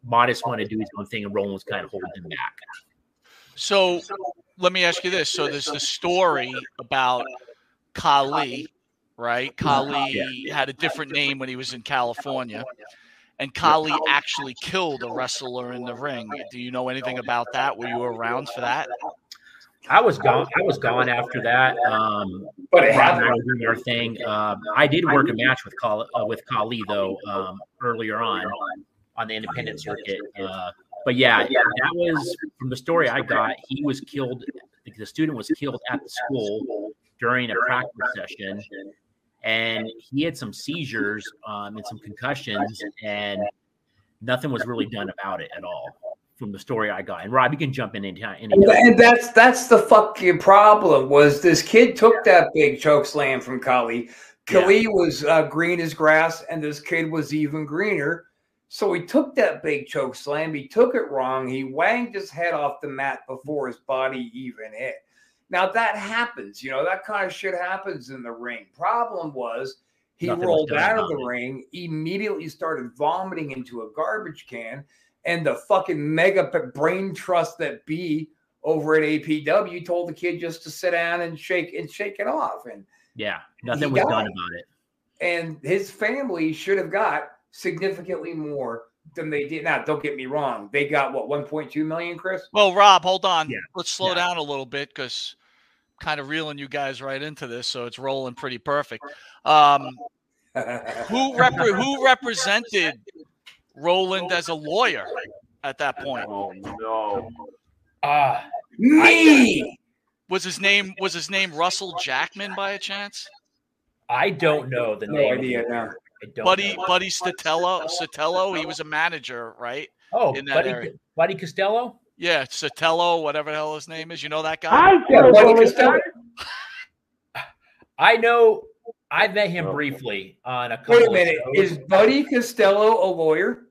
Modest wanted to do his own thing, and Roland was kind of holding him back. So, let me ask you this: So, there's the story about Kali, right? Kali had a different name when he was in California, and Kali actually killed a wrestler in the ring. Do you know anything about that? Were you around for that? I was gone. I was gone after that. Um, But it Rob I happened. were our thing. Um, I did work a match with Kali, uh, with Kali though um, earlier on on the independent circuit. Uh, but yeah, yeah, that was from the story I got. He was killed. The student was killed at the school during a practice session, and he had some seizures um, and some concussions, and nothing was really done about it at all. From the story I got, and Rob, you can jump in anytime. And and that's that's the fucking problem. Was this kid took that big choke slam from Kali? Kali was uh, green as grass, and this kid was even greener. So he took that big choke slam. He took it wrong. He wanged his head off the mat before his body even hit. Now that happens. You know that kind of shit happens in the ring. Problem was he Nothing rolled out of the it. ring, immediately started vomiting into a garbage can and the fucking mega brain trust that be over at APW told the kid just to sit down and shake and shake it off. And Yeah, nothing was done about it. and his family should have got significantly more than they did. Now, don't get me wrong, they got what 1.2 million, Chris. Well, Rob, hold on. Yeah. Let's slow Yeah. down a little bit because kind of reeling you guys right into this, so it's rolling pretty perfect. Um, who rep- who represented Roland as a lawyer at that point? Oh no. Ah, Me. Was his name was his name Russell Jackman by a chance? I don't know the No name. idea now. I don't Buddy know. Buddy Sotelo, Sotelo, he was a manager, right? Oh, in that Buddy, area. Buddy Costello. Yeah, Sotelo, whatever the hell his name is. You know that guy? I Yeah, Buddy Costello. I know. I met him Oh. briefly on a couple. Wait a of minute. shows. Is Buddy Costello a lawyer?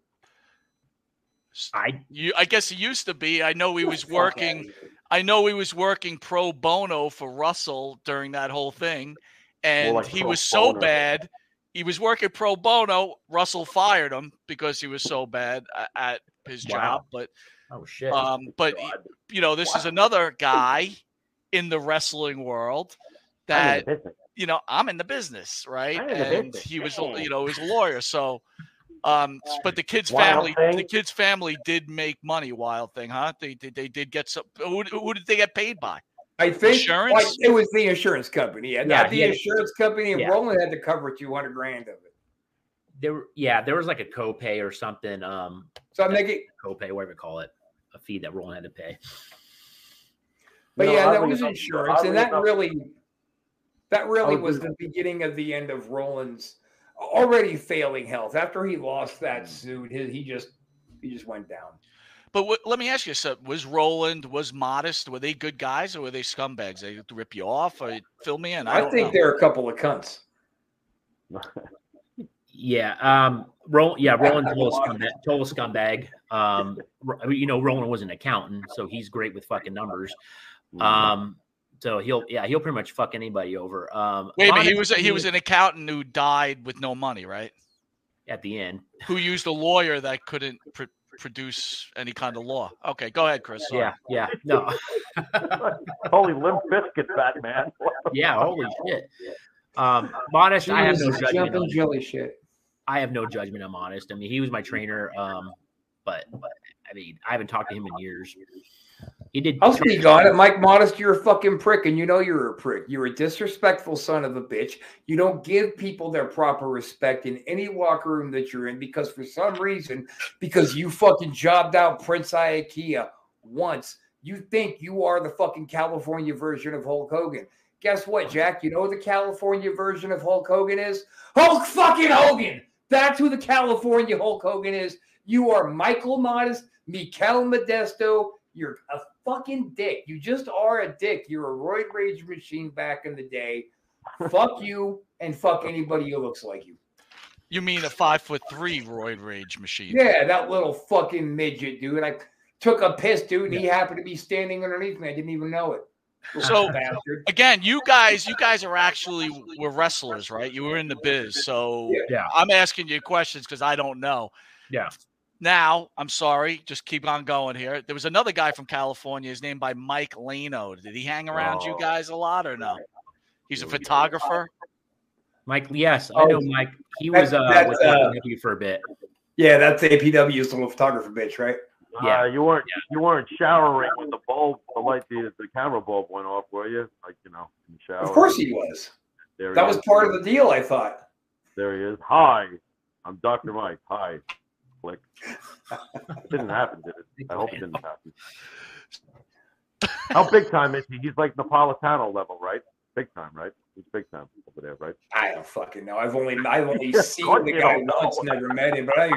I You, I guess he used to be. I know he was working. I know he was working pro bono for Russell during that whole thing, and like he was so bono. bad he was working pro bono. Russell fired him because he was so bad at his Wow. job. But Oh shit. um, but you know, this is another guy in the wrestling world that you know I'm in the business, right? I'm in the And business, he was, yeah. you know, he was a lawyer. So, um, but the kid's Wild family, Thing? the kid's family did make money. Wild thing, huh? They did. They did get some. Who, who did they get paid by? I think Insurance? like, it was the insurance company. Yeah, Yeah, not the he had- insurance company. And yeah. Roland had to cover 200 grand of it. there, were- yeah, there was like a copay or something. Um, So I'm making, copay, whatever you call it, a fee that Roland had to pay. but You know, yeah, that was insurance. And that really, that really was the beginning of the end of Roland's already failing health. After he lost that suit, he, he just, he just went down. But what, let me ask you something: Was Roland was Modest? Were they good guys or were they scumbags? They rip you off or fill me in? I, I, don't think know. they're a couple of cunts. Yeah, um, Roland, yeah, Roland total scumbag. Total scumbag. Um, Ro- I mean, you know, Roland was an accountant, so he's great with fucking numbers. Um, so he'll, yeah, he'll pretty much fuck anybody over. Um, Wait a minute. He was honestly, he was an accountant who died with no money, right? at the end. Who used a lawyer that couldn't pr- produce any kind of law. Okay, go ahead, Chris. Sorry. Yeah, yeah, no, Holy limp biscuit, Batman. yeah, holy shit. Um, modest, I have no judgment. jumping on- jelly shit. I have no judgment. I'm honest. I mean, he was my trainer. Um, but, but I mean, I haven't talked to him in years. He did. I'll speak on it. Mike Modest, you're a fucking prick, and you know you're a prick. You're a disrespectful son of a bitch. You don't give people their proper respect in any locker room that you're in because for some reason, because you fucking jobbed out Prince Iaukea once, you think you are the fucking California version of Hulk Hogan. Guess what, Jack? You know what the California version of Hulk Hogan is? Hulk fucking Hogan. That's who the California Hulk Hogan is. You are Michael Modest, Mikel Modesto. You're a fucking dick. You just are a dick. You're a roid rage machine back in the day. fuck you and fuck anybody who looks like you. You mean a five foot three roid rage machine? Yeah, that little fucking midget, dude. I took a piss, dude, and he happened to be standing underneath me. I didn't even know it. So- bastard. Again, you guys, you guys are actually were wrestlers, right? You were in the biz, so Yeah. I'm asking you questions because I don't know. Yeah. Now, I'm sorry, just keep on going here. There was another guy from California. His name by Mike Lano. Did he hang around you Oh. guys a lot or no? He's a Here we go. photographer. Mike, yes, I know Mike. He was That's- uh, that's, with uh, APW for a bit. Yeah, that's APW's little photographer bitch, right? Yeah. Uh, you weren't you weren't showering when the bulb, the light, the, the camera bulb went off, were you? Like you know, in the shower. Of course he was. There he That was is. part of the deal, I thought. There he is. Hi, I'm Dr. Mike. Hi. Click. didn't happen, did it? I hope it didn't happen. How big time is he? He's like Napolitano level, right? Big time, right? He's big time over there, right? I don't fucking know. I've only I've only seen the guy once, never met him. But I,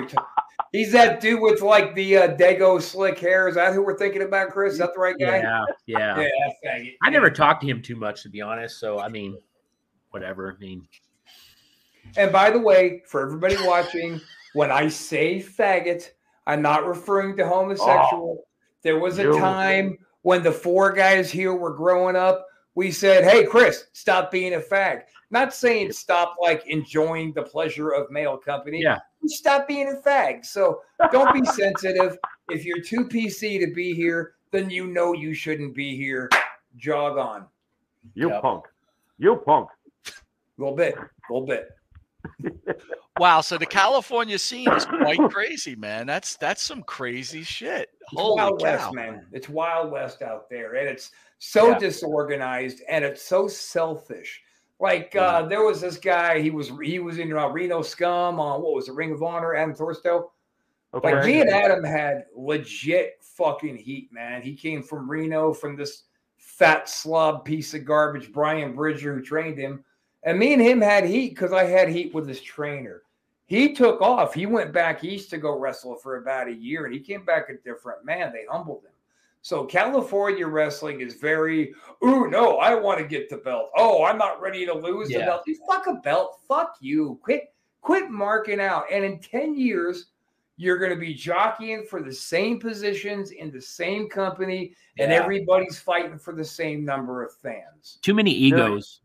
he's that dude with like the uh, Dago slick hair. Is that who we're thinking about, Chris? Is that the right guy? Yeah, yeah. Yeah. I never talked to him too much, to be honest. So I mean, whatever. I mean, And by the way, for everybody watching, when I say faggot, I'm not referring to homosexual. Oh, there was a you. time when the four guys here were growing up. We said, "Hey, Chris, stop being a fag." Not saying stop like enjoying the pleasure of male company. Yeah. Stop being a fag. So don't be sensitive. If you're too PC to be here, then you know you shouldn't be here. Jog on. You Yep. punk. You punk. A little bit. A little bit. Wow, so the California scene is quite crazy, man. That's that's some crazy shit. It's Holy Wild cow. West, man. It's Wild West out there, and it's so Yeah. disorganized and it's so selfish. Like uh, there was this guy. He was he was in uh, Reno Scum on what was the Ring of Honor? Adam Thornstowe. Okay. Like me and Adam had legit fucking heat, man. He came from Reno from this fat slob piece of garbage, Brian Bridger, who trained him. And me and him had heat because I had heat with his trainer. He took off. He went back east to go wrestle for about a year, and he came back a different man. They humbled him. So California wrestling is very, ooh, no, I want to get the belt. Oh, I'm not ready to lose the belt. You fuck a belt. Fuck you. Quit, quit marking out. And in 10 years, you're going to be jockeying for the same positions in the same company, and everybody's fighting for the same number of fans. too many egos.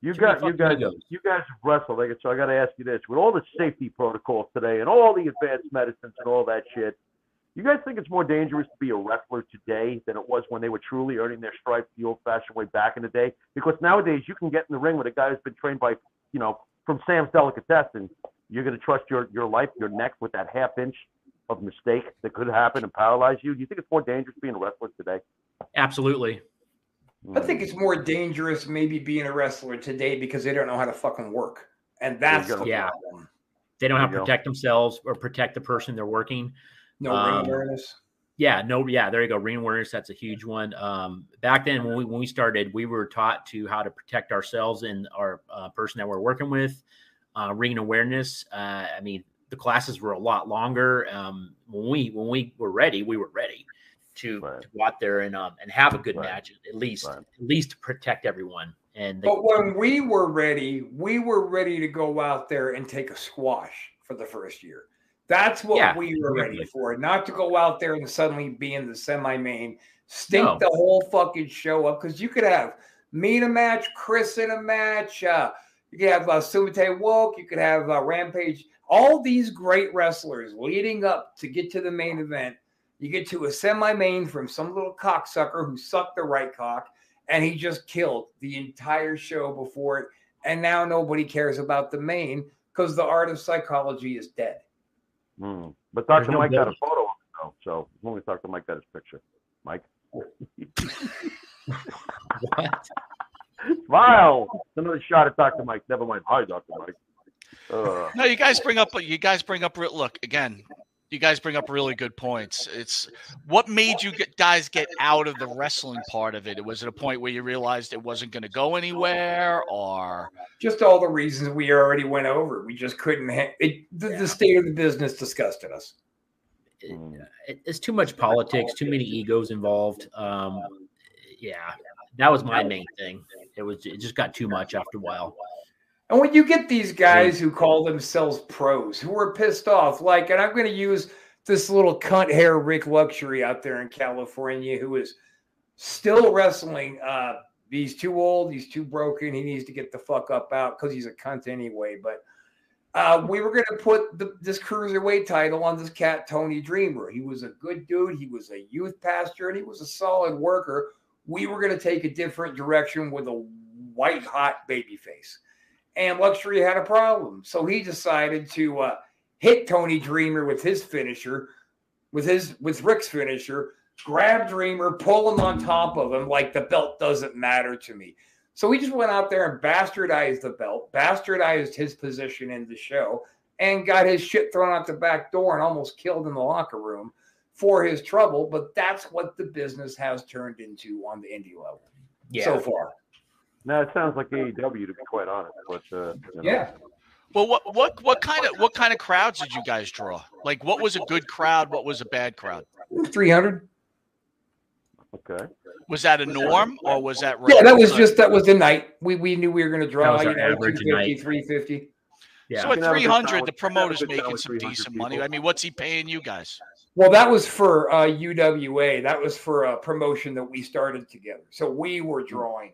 You Too got you fucking guys egos. you guys wrestle like, so I got to ask you this: with all the safety protocols today and all the advanced medicines and all that shit, you guys think it's more dangerous to be a wrestler today than it was when they were truly earning their stripes the old-fashioned way back in the day? Because nowadays you can get in the ring with a guy who's been trained by, you know, from Sam's Delicatessen. You're going to trust your your life, your neck with that half inch of mistake that could happen and paralyze you. Do you think it's more dangerous being a wrestler today? Absolutely. I think it's more dangerous maybe being a wrestler today because they don't know how to fucking work. And that's the Yeah. problem. They don't have There to you go. protect themselves or protect the person they're working. No Um, ring awareness. Yeah, no, yeah, there you go. Ring awareness, that's a huge one. Um, back then, when we when we started, we were taught to how to protect ourselves and our uh, person that we're working with. Uh, ring awareness. Uh, I mean, the classes were a lot longer. Um, when we when we were ready, we were ready to, Right. to go out there and um, and have a good Right. match at least Right. at least protect everyone. And the, But when we were ready, we were ready to go out there and take a squash for the first year. That's what Yeah, we were ready for. Not to go out there and suddenly be in the semi-main, stink No. the whole fucking show up. Because you could have me in a match, Chris in a match. Uh, you could have uh, Sumite Woke. You could have uh, Rampage. All these great wrestlers leading up to get to the main event. You get to a semi-main from some little cocksucker who sucked the right cock and he just killed the entire show before it. And now nobody cares about the main because the art of psychology is dead. Hmm. But Dr. There's no Mike got a photo of it, though. So as long as Dr. Mike got his picture. Mike. what? Smile. Another shot at Dr. Mike. Never mind. Hi, Dr. Mike. Uh, No, you guys bring up you guys bring up real look again. You guys bring up really good points. It's what made you get, guys get out of the wrestling part of it. Was it a point where you realized it wasn't going to go anywhere, or Just all the reasons we already went over. We just couldn't. Ha- it, the, the state of the business disgusted us. it- it's too much politics, too many egos involved. Um, yeah, that was my main thing. It was it just got too much after a while. And when you get these guys who call themselves pros, who are pissed off, like, and I'm going to use this little cunt hair Rick Luxury out there in California who is still wrestling. Uh, he's too old. He's too broken. He needs to get the fuck up out because he's a cunt anyway. But uh, we were going to put the, this cruiserweight title on this cat, Tony Dreamer. He was a good dude. He was a youth pastor and he was a solid worker. We were going to take a different direction with a white hot baby face and Luxury had a problem. So he decided to uh, hit Tony Dreamer with his finisher, with his with Rick's finisher, grab Dreamer, pull him on top of him like the belt doesn't matter to me. So he just went out there and bastardized the belt, bastardized his position in the show, and got his shit thrown out the back door and almost killed in the locker room for his trouble. But that's what the business has turned into on the indie level Yeah, so far. Now it sounds like AEW to be quite honest, but uh, you know. Yeah. well, what what what kind of what kind of crowds did you guys draw? Like, what was a good crowd? What was a bad crowd? 300. Okay. Was that a norm, or was that Yeah, that was just that was the night. We we knew we were going to draw. was You our know, average 250, night. 350. yeah. So at You can have a good three hundred, the promoter's you can have a good making some with 300 decent money. I mean, what's he paying you guys? Well, that was for uh, UWA. That was for a promotion that we started together. So we were drawing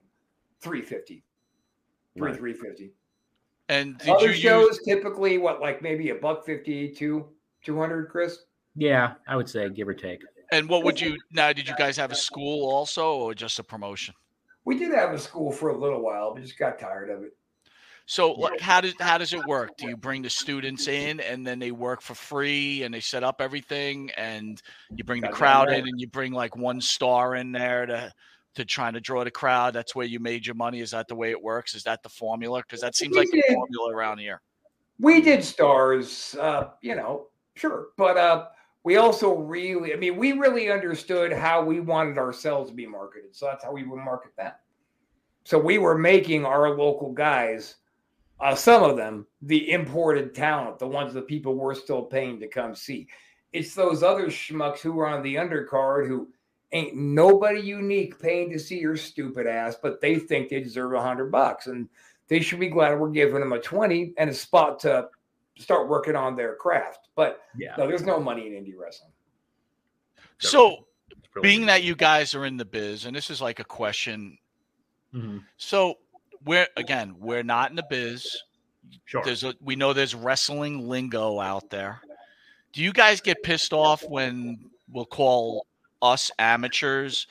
350, three Right. 350. And did Other you shows use? typically what like maybe a buck 50, two, 200, Chris. yeah, I would say give or take. And what would you now? Did you guys have a school also, or just a promotion? We did have a school for a little while, but just got tired of it. So, like, how does how does it work? Do you bring the students in, and then they work for free, and they set up everything, and you bring the crowd in, and you bring like one star in there to to trying to draw the crowd. That's where you made your money. Is that the way it works? Is that the formula? Because that seems We like the formula around here. We did stars, uh, you know, sure. But uh, we also really, I mean, we really understood how we wanted ourselves to be marketed. So that's how we would market that. So we were making our local guys, uh, some of them, the imported talent, the ones that people were still paying to come see. It's those other schmucks who were on the undercard who ain't nobody unique paying to see your stupid ass, but they think they deserve a hundred bucks. And they should be glad we're giving them a 20 and a spot to start working on their craft. But Yeah, no, there's no money in indie wrestling. So, really being that you guys are in the biz, and this is like a question Mhm. So, we're again, we're not in the biz. Sure. There's a we know there's wrestling lingo out there. Do you guys get pissed off when we'll call us amateurs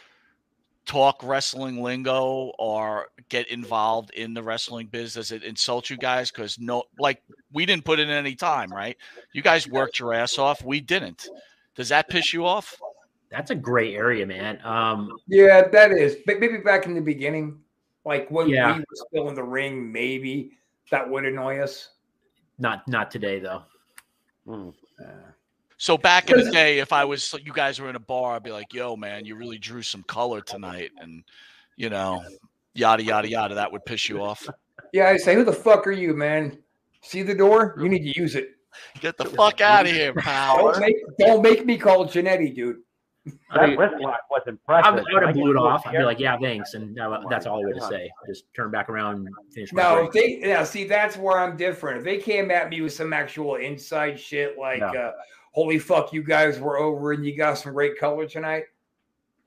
talk wrestling lingo or get involved in the wrestling biz? Does it insult you guys? Because no, like we didn't put in any time, right? You guys worked your ass off. We didn't. Does that piss you off? That's a gray area, man. Um, Yeah, that is. But maybe back in the beginning, like when Yeah. we were still in the ring, maybe that would annoy us. not not today though. Hmm. Uh, So back in the day, if I was you guys were in a bar, I'd be like, "Yo, man, you really drew some color tonight," and you know, yada yada yada. That would piss you off. yeah, I say, who the fuck are you, man? See the door? You need to use it. Get the fuck out of here, pal. Don't make, don't make me call Jannetty, dude. That I- wrist lock was I impressive. I would have blew it off. I'd be like, "Yeah, thanks," and that- my that's all I would God. say. Just turn back around, and finish my No, drink. if they yeah, see that's where I'm different. If they came at me with some actual inside shit like Yeah. uh, holy fuck, you guys were over and you got some great color tonight.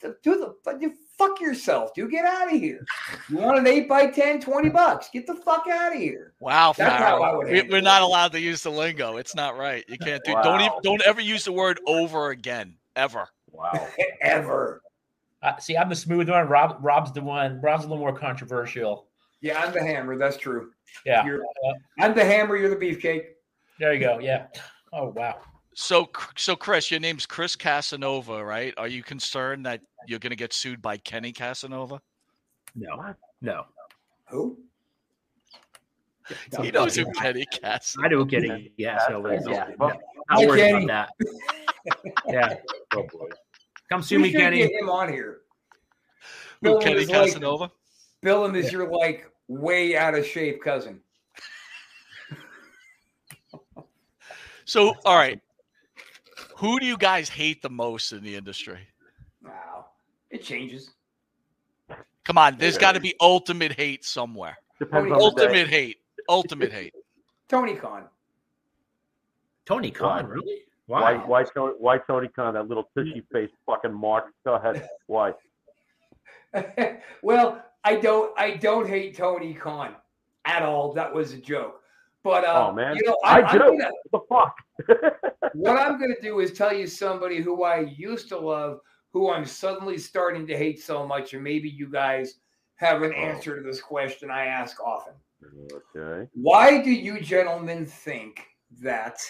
Do the fuck you fuck yourself, dude. Get out of here. You want an 8 by 10 20 bucks. Get the fuck out of here. Wow, That's how I would we, we're it. not allowed to use the lingo. It's not right. You can't do. Don't even. Don't ever use the word over again. Ever. Wow. Ever. Uh, see, I'm the smooth one. Rob, Rob's the one. Rob's a little more controversial. Yeah, I'm the hammer. That's true. Yeah, You're, I'm the hammer, you're the beefcake. there you go. Yeah. Oh wow. So, so Chris, your name's Chris Casanova, right? Are you concerned that you're going to get sued by Kenny Casanova? No, no. Who? He knows who Kenny Casanova. I do get it. Yeah, so That's yeah, right. no, not worried Kenny. about that. yeah, Oh, boy. come sue We me, Kenny. get him on here. Who Bill Kenny is like- Casanova? Bill him is your like way out of shape cousin. So, all right. Who do you guys hate the most in the industry? Wow. It changes. Come on, there's got to be ultimate hate somewhere. Depends on the. Ultimate hate. Ultimate hate. Tony Khan. Tony Khan, Why? really? Why, Why? why, Tony, why Tony Khan, that little tushy face fucking mark? Go ahead. Why? well, I don't I don't hate Tony Khan at all. That was a joke. But uh, Oh, man. you know, I I'm do. gonna- What the fuck? what I'm going to do is tell you somebody who I used to love, who I'm suddenly starting to hate so much, and maybe you guys have an Oh. answer to this question I ask often. okay. Why do you gentlemen think that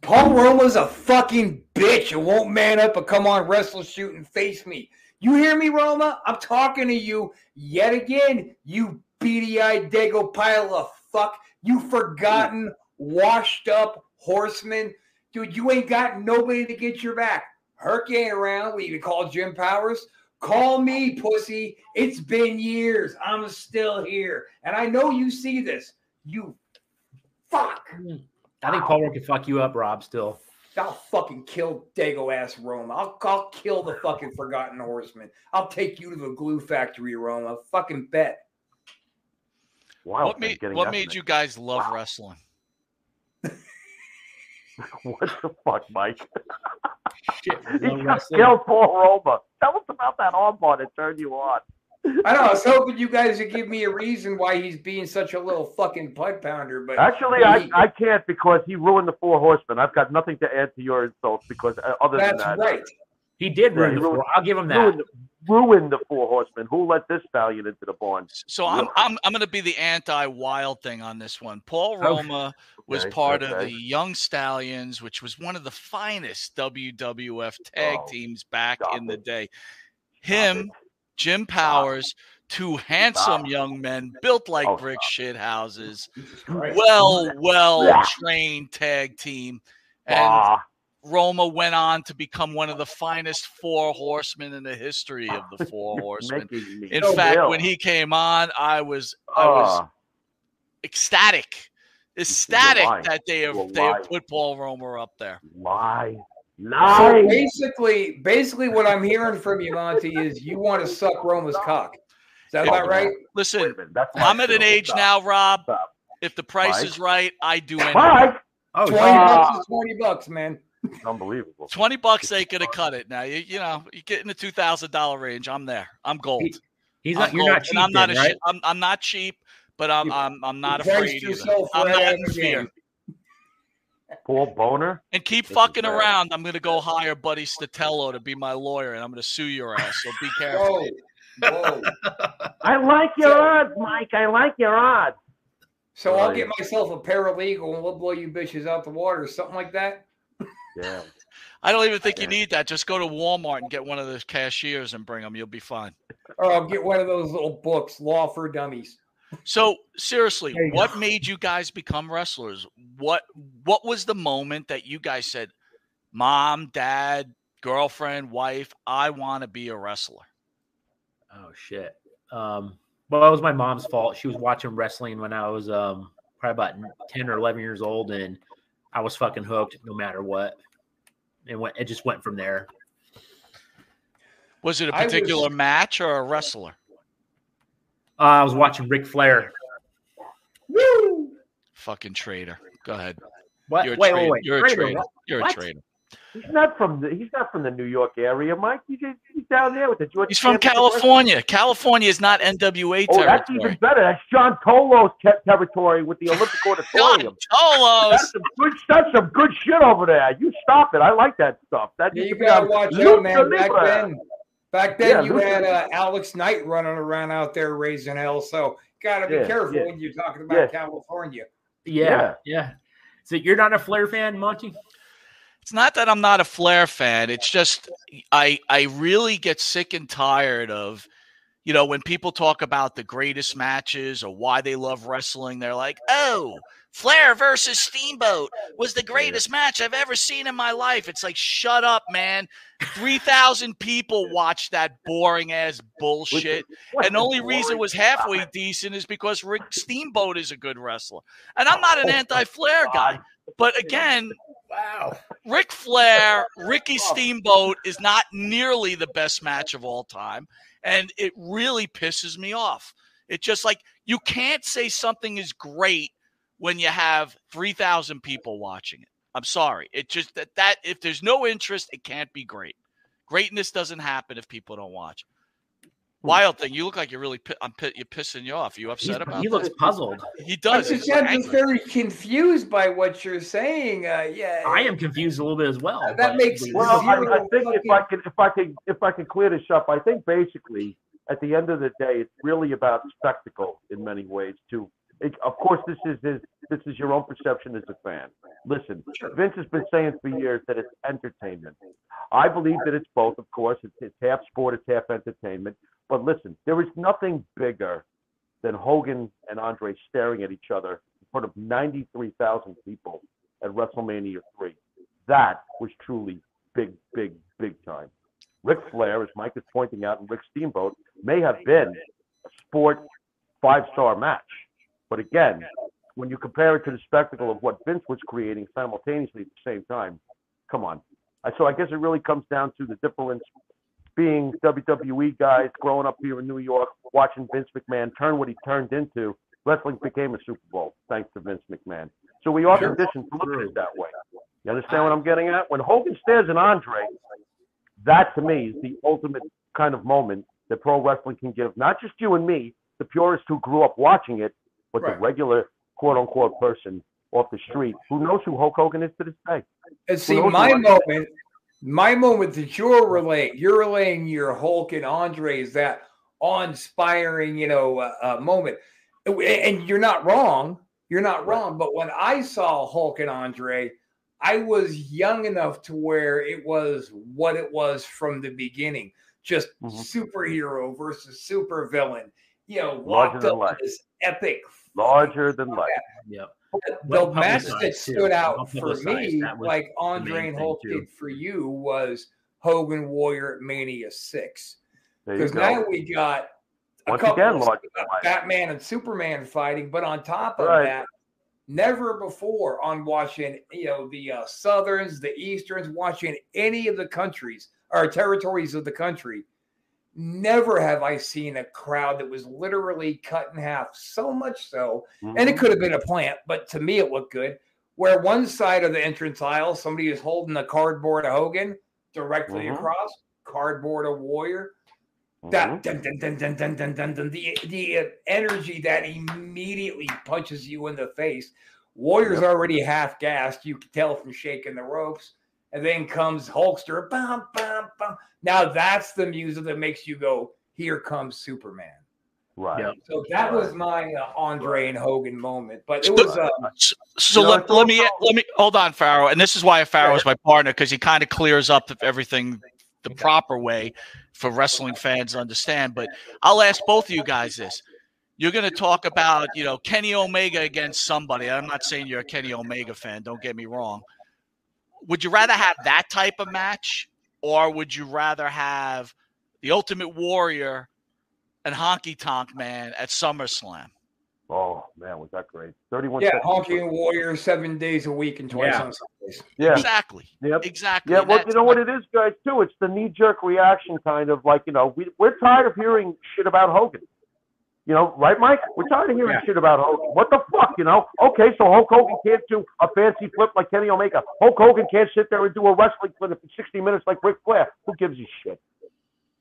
Paul Roma's a fucking bitch and won't man up and come on wrestle shoot and face me? You hear me, Roma? I'm talking to you yet again, you beady-eyed dago pile of fuck. You forgotten, washed up horseman. Dude, you ain't got nobody to get your back. Herc ain't around. What you gonna call Jim Powers? Call me, pussy. It's been years. I'm still here. And I know you see this. You fuck. I think Paul Rowe can fuck you up, Rob. Still, I'll fucking kill Dago ass Roma. I'll, I'll kill the fucking Forgotten Horseman. I'll take you to the glue factory, Roma. Fucking bet. Wow. What made what made you guys love wrestling? What the fuck, Mike? shit. He just killed Paul Roma. Tell us about that armbar that turned you on. I know. I was hoping you guys would give me a reason why he's being such a little fucking butt pounder, but Actually, I, I can't because he ruined the Four Horsemen. I've got nothing to add to your insults because uh, other that's than that, right. He did ruin Yeah, the ruined- four. I'll give him that. ruined, ruined the Four Horsemen. Who let this stallion into the barn? So I'm I'm I'm going to be the anti-wild thing on this one. Paul Roma was Okay, part of the Young Stallions, which was one of the finest WWF tag Oh, teams back in the day. Him. Jim Powers, two handsome young men built like Oh, brick shit houses, well, well trained tag team. And Ah, Roma went on to become one of the finest four horsemen in the history of the four horsemen. In so fact, ill. when he came on, I was I was Ah, ecstatic, ecstatic that they have they have put Paul Roma up there. lie, So basically, basically, what I'm hearing from you, Monte, is you want to suck Roma's cock. Is that about right? Listen, I'm at an age Stop. now, Rob. Stop. If the price Mike? is right, I do anything. Mike, Oh, Twenty shit. bucks is twenty bucks, man. Unbelievable. Twenty bucks ain't gonna cut it. Now you you know you get in the two thousand dollar range. I'm there. I'm gold. He's I'm not. You're gold, not cheap, and I'm not then, a right? shi- I'm, I'm not cheap, but I'm You- I'm, I'm not afraid I'm not out in of the fear. Paul Boner. And keep This fucking around. I'm gonna go hire Buddy Statello to be my lawyer, and I'm gonna sue your ass. So be careful. Whoa, whoa. I like your odds, Mike. I like your odds. So I'll Right. get myself a paralegal and we'll blow you bitches out the water, or something like that. Yeah. I don't even think you need that. Just go to Walmart and get one of those cashiers and bring them. You'll be fine. Or I'll get one of those little books, Law for Dummies. So seriously, There you what made you guys become wrestlers? What what was the moment that you guys said, "Mom, Dad, girlfriend, wife, I want to be a wrestler"? Oh shit. Um, well, it was my mom's fault. She was watching wrestling when I was um probably about ten or eleven years old, and I was fucking hooked no matter what. And went, it just went from there. Was it a I was- particular match or a wrestler? Uh, I was watching Ric Flair. Woo! Fucking traitor. Go ahead. What? You're a wait, traitor. wait, wait. You're a Traitor, traitor. You're a traitor. He's not from the he's not from the New York area, Mike. He's, he's down there with the George. He's from Championship California. California is not NWA territory. Oh, that's even better. That's John Tolos' te- territory with the Olympic Auditorium. John Auditorium. Tolos. That's some good. That's some good shit over there. You stop it. I like that stuff. That Yeah, you gotta on watch out, man. Back then, back then Yeah, you Lucha had uh, Alex Knight running around out there raising hell. So gotta be Yeah, careful yeah. when you're talking about Yeah. California. Yeah, Yeah. yeah. So you're not a Flair fan, Monte? It's not that I'm not a Flair fan. It's just I I really get sick and tired of you know when people talk about the greatest matches or why they love wrestling. They're like, "Oh, Flair versus Steamboat was the greatest match I've ever seen in my life." It's like, "Shut up, man. 3,000 people watched that boring ass bullshit." And the only reason it was halfway decent is because Rick Steamboat is a good wrestler. And I'm not an Oh, anti-Flair guy. But again, wow. Ric Flair, Ricky Steamboat is not nearly the best match of all time. And it really pisses me off. It's just like you can't say something is great when you have 3,000 people watching it. I'm sorry. It just that that if there's no interest, it can't be great. Greatness doesn't happen if people don't watch. Wild thing, you look like you're really. pi- I'm. pi- You're pissing you off. Are you He's- upset about he that? looks puzzled. He does. He's I'm just angry. very confused by what you're saying. Uh, yeah, I am confused a little bit as well. That makes Well, I, I think if I can, if I can, if I can clear this up, I think basically at the end of the day, it's really about spectacle in many ways too. It, of course, this is his, this is your own perception as a fan. Listen, Vince has been saying for years that it's entertainment. I believe that it's both. Of course, it's, it's half sport, it's half entertainment. But listen, there is nothing bigger than Hogan and Andre staring at each other in front of 93,000 people at WrestleMania 3. That was truly big, big, big time. Ric Flair, as Mike is pointing out, and Rick Steamboat may have been a sport five star match. But again, when you compare it to the spectacle of what Vince was creating simultaneously at the same time, come on. So I guess it really comes down to the difference being WWE guys growing up here in New York, watching Vince McMahon turn what he turned into. Wrestling became a Super Bowl thanks to Vince McMahon. So we are Sure. conditioned to look at it that way. You understand what I'm getting at? When Hogan stares at Andre, that to me is the ultimate kind of moment that pro wrestling can give not just you and me, the purists who grew up watching it, but the regular quote unquote person off the street who knows who Hulk Hogan is to this day. And see, my moment, my moment that you're relaying, you're relaying your Hulk and Andre's that awe-inspiring, you know, uh, uh, moment. And- you're not wrong. You're not wrong. But when I saw Hulk and Andre, I was young enough to where it was what it was from the beginning. Just Mhm. superhero versus supervillain. You know, locked up in this epic Larger than life. Yep. the Well match that publicized, too. stood out Well for me, like Andre main and thing, Hulk too. did for you, was Hogan Warrior at Mania Six. Because now we got a Once couple again, of larger stuff, than life. Batman and Superman fighting, but on top of Right. that, never before on watching you know the uh, Southerns, the Easterns, watching any of the countries or territories of the country. Never have I seen a crowd that was literally cut in half. So much so and Mm-hmm. it could have been a plant, but to me it looked good. Where one side of the entrance aisle, somebody is holding a cardboard of Hogan directly Mhm. across, cardboard of Warrior. That dun, dun, dun, dun, dun, dun, dun, dun, the the uh, energy that immediately punches you in the face. Warriors already half gassed. You can tell from shaking the ropes. And then comes Hulkster. Bum, bum, bum. Now that's the music that makes you go, "Here comes Superman." Right. Yep. So that was my uh, Andre and Hogan moment. But it was uh, So, so You know, let, let me let me hold on, Pharaoh, and this is why Pharaoh is my partner because he kind of clears up everything the proper way for wrestling fans to understand. But I'll ask both of you guys this: You're going to talk about you know Kenny Omega against somebody. I'm not saying you're a Kenny Omega fan. Don't get me wrong. Would you rather have that type of match, or would you rather have the Ultimate Warrior and Honky Tonk Man at SummerSlam? Oh man, was that great? Thirty-one. yeah, honky and warrior seven days a week and twice Yeah. on Sundays. Yeah. Exactly. Yep. Exactly. Yeah, well, that's you know what it is, guys. Too, it's the knee-jerk reaction, kind of like you know we we're tired of hearing shit about Hogan. You know, right, Mike? We're tired of hearing Yeah. shit about Hogan. What the fuck, you know? Okay, so Hulk Hogan can't do a fancy flip like Kenny Omega. Hulk Hogan can't sit there and do a wrestling flip for 60 minutes like Ric Flair. Who gives a shit? Who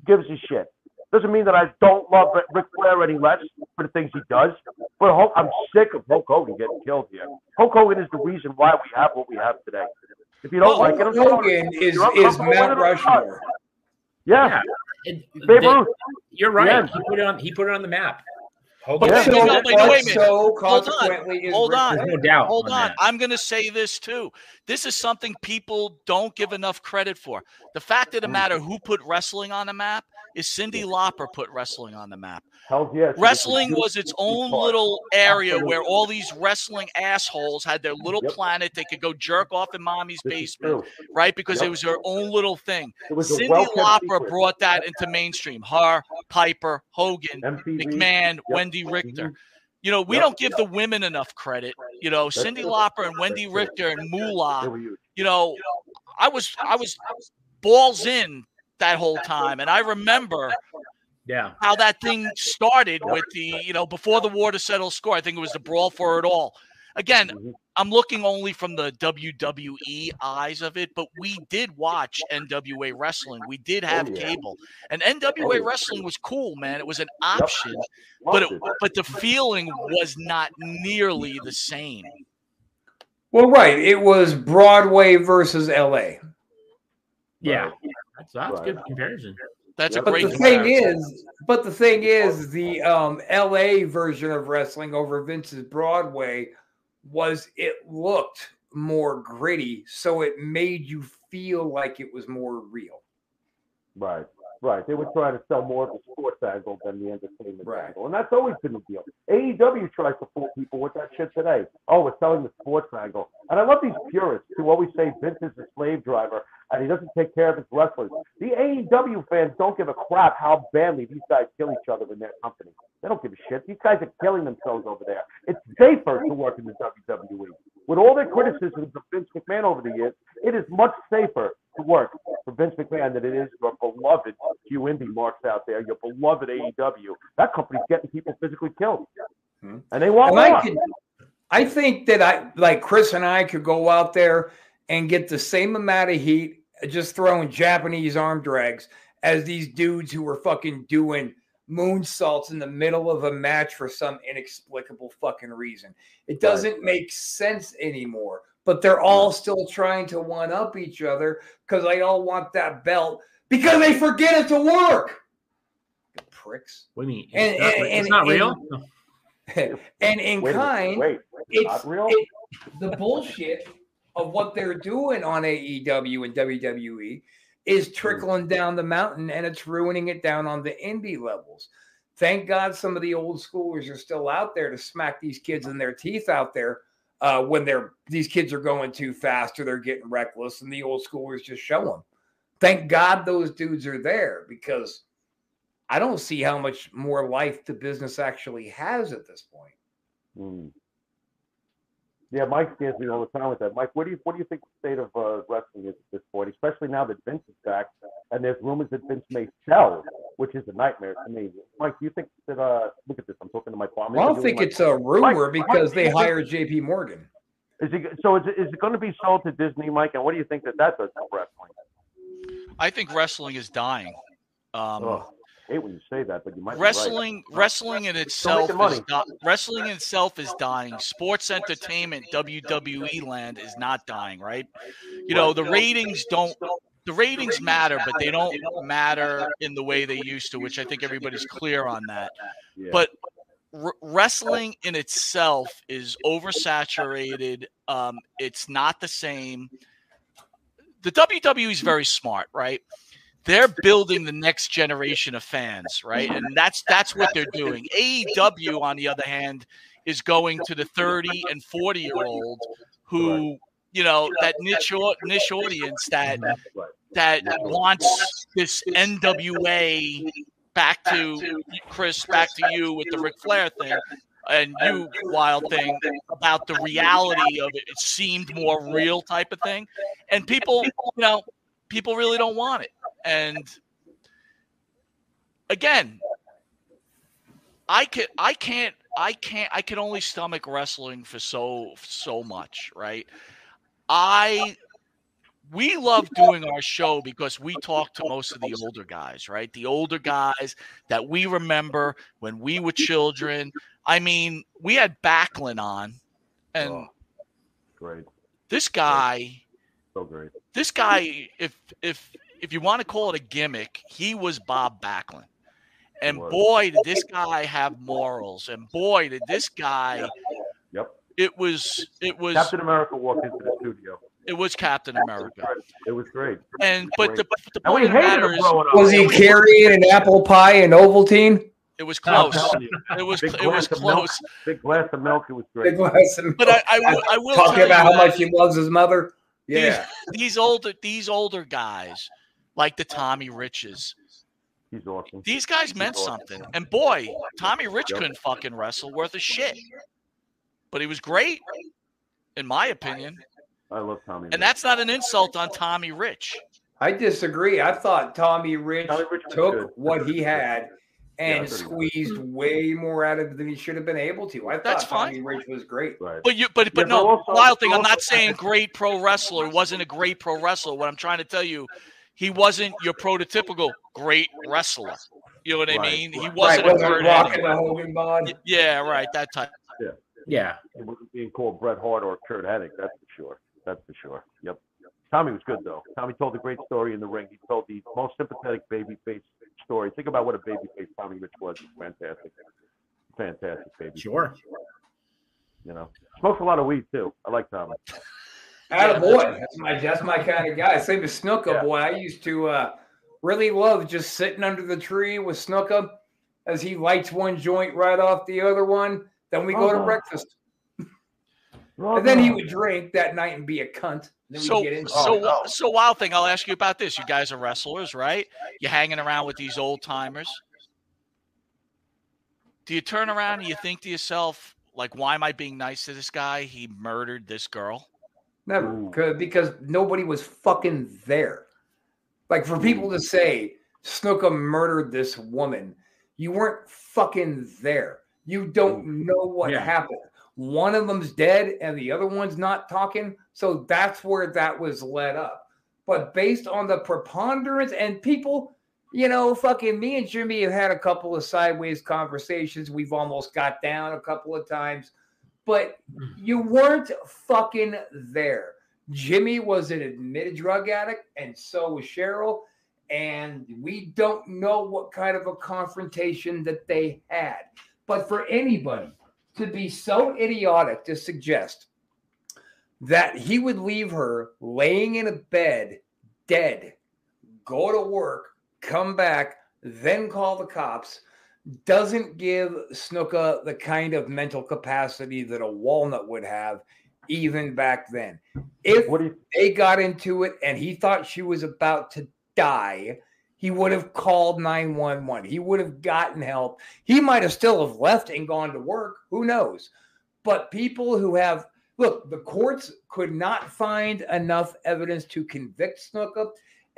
gives a shit? Doesn't mean that I don't love Ric- Flair any less for the things he does. But Hulk, I'm sick of Hulk Hogan getting killed here. Hulk Hogan is the reason why we have what we have today. If you don't Well, like it, I'm sorry. Hogan is is Mount it? Rushmore. Yeah, Yeah. It- Babe the- Ruth. you're right. Yeah. He put it on. He put it on the map. But Hogan, Yeah. so, So, no, wait, but wait a minute. so Hold on. consequently is Hold on. no doubt. Hold on. on. I'm going to say this too. This is something people don't give enough credit for. The fact of the matter who put wrestling on the map is Cyndi Lauper put wrestling on the map. hell yes. Wrestling was its own little area where all these wrestling assholes had their little Yep. planet. They could go jerk off in mommy's This basement, right? Because it was their own little thing. It was a Cyndi secret. brought that into mainstream. Her, Piper, Hogan, MTV. McMahon, Yep. Wendi Richter. You know, we don't give the women enough credit. You know, That's Cyndi. Lauper and Wendi Richter and Moolah. You know, I was I was balls in that whole time, and I remember Yeah. how that thing started with the you know before the war to settle score. I think it was the brawl for it all. Again, Mhm. I'm looking only from the WWE eyes of it, but we did watch NWA wrestling. We did have Oh, yeah. cable, and NWA Oh, wrestling was cool, man. It was an option, but it, it. but the feeling was not nearly the same. Well, right. It was Broadway versus LA. Yeah. That's, that's a Right. good comparison. That's Yeah, a but great But the thing is, but the thing is, the um, LA version of wrestling over Vince's Broadway was it looked more gritty, so it made you feel like it was more real. Right, right. They were trying to sell more of the sports angle than the entertainment Right. angle, and that's always been the deal. AEW tries to fool people with that shit today. Oh, we're selling the sports angle, and I love these purists who always say Vince is a slave driver and he doesn't take care of his wrestlers. The AEW fans don't give a crap how badly these guys kill each other in their company. They don't give a shit. These guys are killing themselves over there. It's safer to work in the WWE. With all their criticisms of Vince McMahon over the years, it is much safer to work for Vince McMahon than it is your beloved Q Indie marks out there, your beloved AEW. That company's getting people physically killed. Hmm. And they want And I more. could, I think that I like Chris and I could go out there and get the same amount of heat just throwing Japanese arm drags as these dudes who were fucking doing moonsaults in the middle of a match for some inexplicable fucking reason. It doesn't make sense anymore. But they're all still trying to one up each other because they all want that belt because they forget it to work. The pricks. What do you mean? And- It's not, and- it's not real? and in Wait, a minute, kind, wait, it's not real? it- the bullshit of what they're doing on AEW and WWE is trickling down the mountain and it's ruining it down on the indie levels. Thank God some of the old schoolers are still out there to smack these kids in their teeth out there uh, when they're these kids are going too fast or they're getting reckless and the old schoolers just show them. Thank God those dudes are there because I don't see how much more life the business actually has at this point. Hmm. Yeah, Mike scares me all the time with that. Mike, what do you what do you think the state of uh, wrestling is at this point, especially now that Vince is back and there's rumors that Vince may sell, which is a nightmare to me. Mike, do you think that? Uh, look at this. I'm talking to my partner. I don't think it's a rumor Mike, because Mike, they hired J.P. Morgan. Is it so? Is it, is it going to be sold to Disney, Mike? And what do you think that that does to wrestling? I think wrestling is dying. Um, Oh, hate when you say that, but you might. be right. wrestling wrestling in itself is di- wrestling in itself is dying. Sports entertainment wwe land is not dying right? You know the ratings don't the ratings matter but they don't matter in the way they used to which i think everybody's clear on that. But r- wrestling in itself is oversaturated um it's not the same. The wwe is very smart right they're building the next generation of fans, right? And that's that's what they're doing. AEW, on the other hand, is going to the 30 and 40 year old who, you know, that niche niche audience that that wants this NWA back to Chris, back to you with the Ric Flair thing. And you wild thing about the reality of it. It seemed more real type of thing. And people, you know, people really don't want it. And again, I can I can't I can't I can only stomach wrestling for so so much, right? I we love doing our show because we talk to most of the older guys, right? The older guys that we remember when we were children. I mean, we had Backlund on, and Oh, great, this guy so great. this guy, if if if you want to call it a gimmick, he was Bob Backlund. And boy, did this guy have morals. And boy, did this guy Yep. it was it was Captain America walked into the studio. it was Captain America. It was great. And but the, the And we point of the matter is. Was he carrying an apple pie and Ovaltine? it was close. It was Big it was glass of milk. close. Big glass of milk. It was Big great. glass of But I, I will I will talking about you how much he loves his mother. these, Yeah, these older these older guys, like the Tommy Riches, He's awesome. these guys meant awesome. something. And boy, Tommy Rich Yep. couldn't fucking wrestle worth a shit. But he was great, in my opinion. I love Tommy. And that's not an insult on Tommy Rich. I disagree. I thought Tommy Rich Tommy Rich took good. what he had and I thought he was. squeezed way more out of it than he should have been able to. I thought That's Tommy fine. Rich was great. right. But you but but Yeah, but no, also- wild thing, I'm not saying great pro wrestler wasn't a great pro wrestler. What I'm trying to tell you, he wasn't your prototypical great wrestler. You know what I Right, mean? He wasn't right, a wasn't Curt rocking Hennig. the Hogan bod. Yeah, right. That type. Yeah. It wasn't being called Bret Hart or Curt Hennig. That's for sure. That's for sure. Yep. Tommy was good though. Tommy told a great story in the ring. He told the most sympathetic babyface story. Think about what a babyface Tommy Rich was. It's fantastic. Fantastic baby. Sure. You know, smokes a lot of weed too. I like Tommy. Attaboy. That's my that's my kind of guy. Same as Snuka, Yeah. boy. I used to uh, really love just sitting under the tree with Snuka as he lights one joint right off the other one. Then we go to Oh. breakfast. Oh, And then he would drink that night and be a cunt. So so it. wi- so wild thing. I'll ask you about this. You guys are wrestlers, right? You're hanging around with these old timers. Do you turn around and you think to yourself, like, why am I being nice to this guy? He murdered this girl. Never, because nobody was fucking there. Like for people to say Snuka murdered this woman, you weren't fucking there. You don't know what Yeah. happened. One of them's dead and the other one's not talking. So that's where that was led up. But based on the preponderance and people, you know, fucking me and Jimmy have had a couple of sideways conversations. We've almost got down a couple of times, but mm. you weren't fucking there. Jimmy was an admitted drug addict, and so was Cheryl. And we don't know what kind of a confrontation that they had. But for anybody to be so idiotic to suggest that he would leave her laying in a bed, dead, go to work, come back, then call the cops, doesn't give Snuka the kind of mental capacity that a walnut would have even back then. If you? they got into it and he thought she was about to die, he would have called 911. He would have gotten help. He might have still have left and gone to work. Who knows? But people who have look, the courts could not find enough evidence to convict Snuka.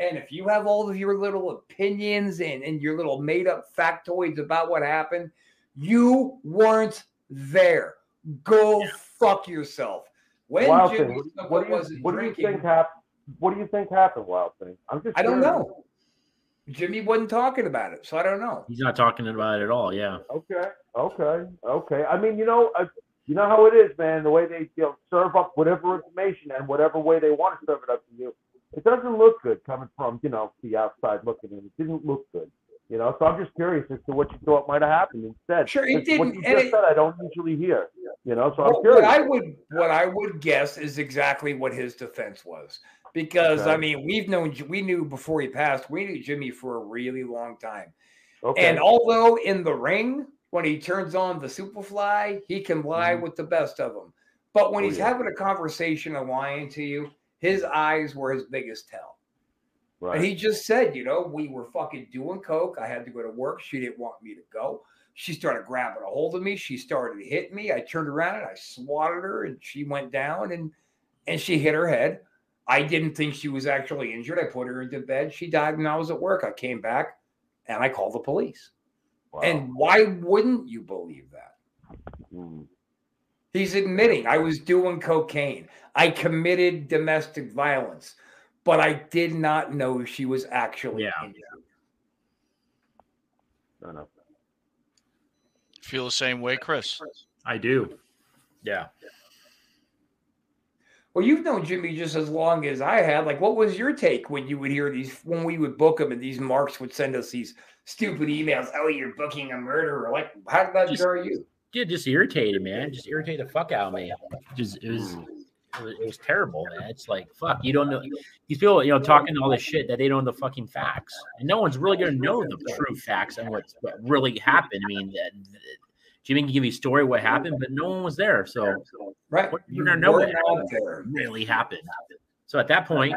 And if you have all of your little opinions and, and your little made up factoids about what happened, you weren't there. Go fuck yourself. When Wild Jimmy thing. What do you? wasn't What do you think happened? What do you think happened, Wild thing? I'm just. I don't curious. know. Jimmy wasn't talking about it, so I don't know. He's not talking about it at all. Yeah. Okay, okay, okay. I mean, you know, uh, you know how it is, man. The way they you know, serve up whatever information and whatever way they want to serve it up to you, it doesn't look good coming from you know the outside looking in. It didn't look good, you know. So I'm just curious as to what you thought might have happened instead. Sure, it didn't, you and just it- said, I don't usually hear, you know. So I'm What, curious. what I would what I would guess is exactly what his defense was. Because I mean, we've known we knew before he passed, we knew Jimmy for a really long time. okay. And although in the ring, when he turns on the Superfly, he can lie Mhm. with the best of them. But when Oh, he's yeah. having a conversation and lying to you, his eyes were his biggest tell. right. And he just said, you know, we were fucking doing coke. I had to go to work. She didn't want me to go. She started grabbing a hold of me. She started hitting me. I turned around and I swatted her, and she went down and and she hit her head. I didn't think she was actually injured. I put her into bed. She died when I was at work. I came back and I called the police. Wow. And why wouldn't you believe that? Mm. He's admitting I was doing cocaine. I committed domestic violence, but I did not know she was actually Yeah. injured. I know. Feel the same way, Chris? I do. Yeah. Well, you've known Jimmy just as long as I had. Like, what was your take when you would hear these, when we would book him and these marks would send us these stupid emails? Oh, you're booking a murderer. Like, how did that Just- jar you? Yeah, just irritated, man. Just irritated the fuck out of me. Just it was, mm. it was it was terrible, man. It's like fuck, you don't know these people, you know, talking all this shit that they don't know the fucking facts, and no one's really gonna know the true facts and what what really happened. I mean, that, that- Jimmy can give you a story of what happened, but no one was there, so Right. What- You you're gonna know weren't it. out there. really happened. So at that point,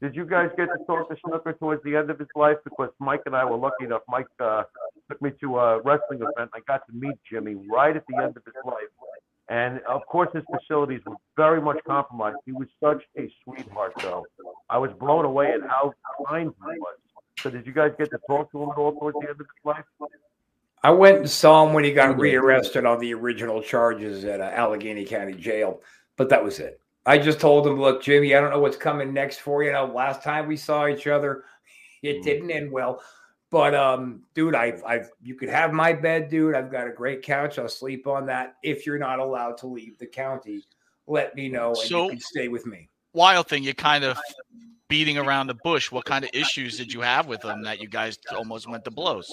Did you guys get to talk to Snuka towards the end of his life? Because Mike and I were lucky enough. Mike uh, took me to a wrestling event. I got to meet Jimmy right at the end of his life. And of course, his facilities were very much compromised. He was such a sweetheart, though. I was blown away at how kind he was. So, did you guys get to talk to him at all towards the end of his life? I went and saw him when he got rearrested on the original charges at uh, Allegheny County Jail, but that was it. I just told him, "Look, Jimmy, I don't know what's coming next for you. you know, last time we saw each other, it didn't end well. But um, dude, I've I've you could have my bed, dude. I've got a great couch. I'll sleep on that. If you're not allowed to leave the county, let me know and So- you can stay with me. Wild thing, you're kind of beating around the bush. What kind of issues did you have with them that you guys almost went to blows?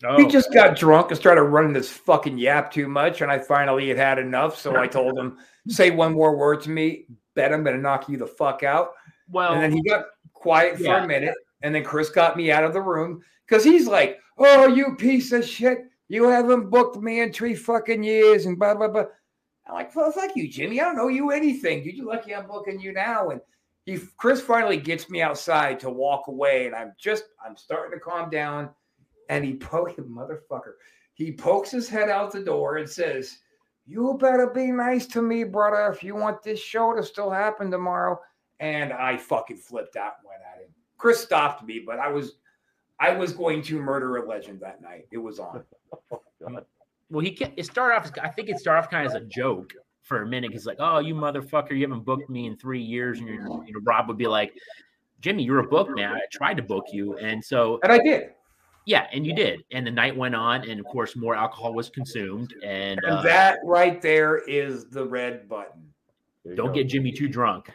He oh, just got drunk and started running this fucking yap too much, and I finally had had enough. So I told him, "Say one more word to me, bet I'm gonna knock you the fuck out." well, And then he got quiet for a minute, and then Chris got me out of the room because he's like, "Oh, you piece of shit! You haven't booked me in three fucking years," and blah blah blah. I'm like, "Well, fuck you, Jimmy. I don't know you anything. Dude, you lucky I'm booking you now." And he, Chris, finally gets me outside to walk away, and I'm just, I'm starting to calm down. And he poke motherfucker. He pokes his head out the door and says, "You better be nice to me, brother, if you want this show to still happen tomorrow." and I fucking flipped out and went at him. Chris stopped me, but I was I was going to murder a legend that night. It was on. well, he it started off. as- I think it started off kind of as a joke for a minute. He's like, "Oh, you motherfucker, you haven't booked me in three years," and you're, you know, Rob would be like, "Jimmy, you're a book man. I tried to book you," and so And I did. Yeah, and you did. And the night went on, and of course, more alcohol was consumed. And, And uh, that right there is the red button. Don't go. get Jimmy too drunk.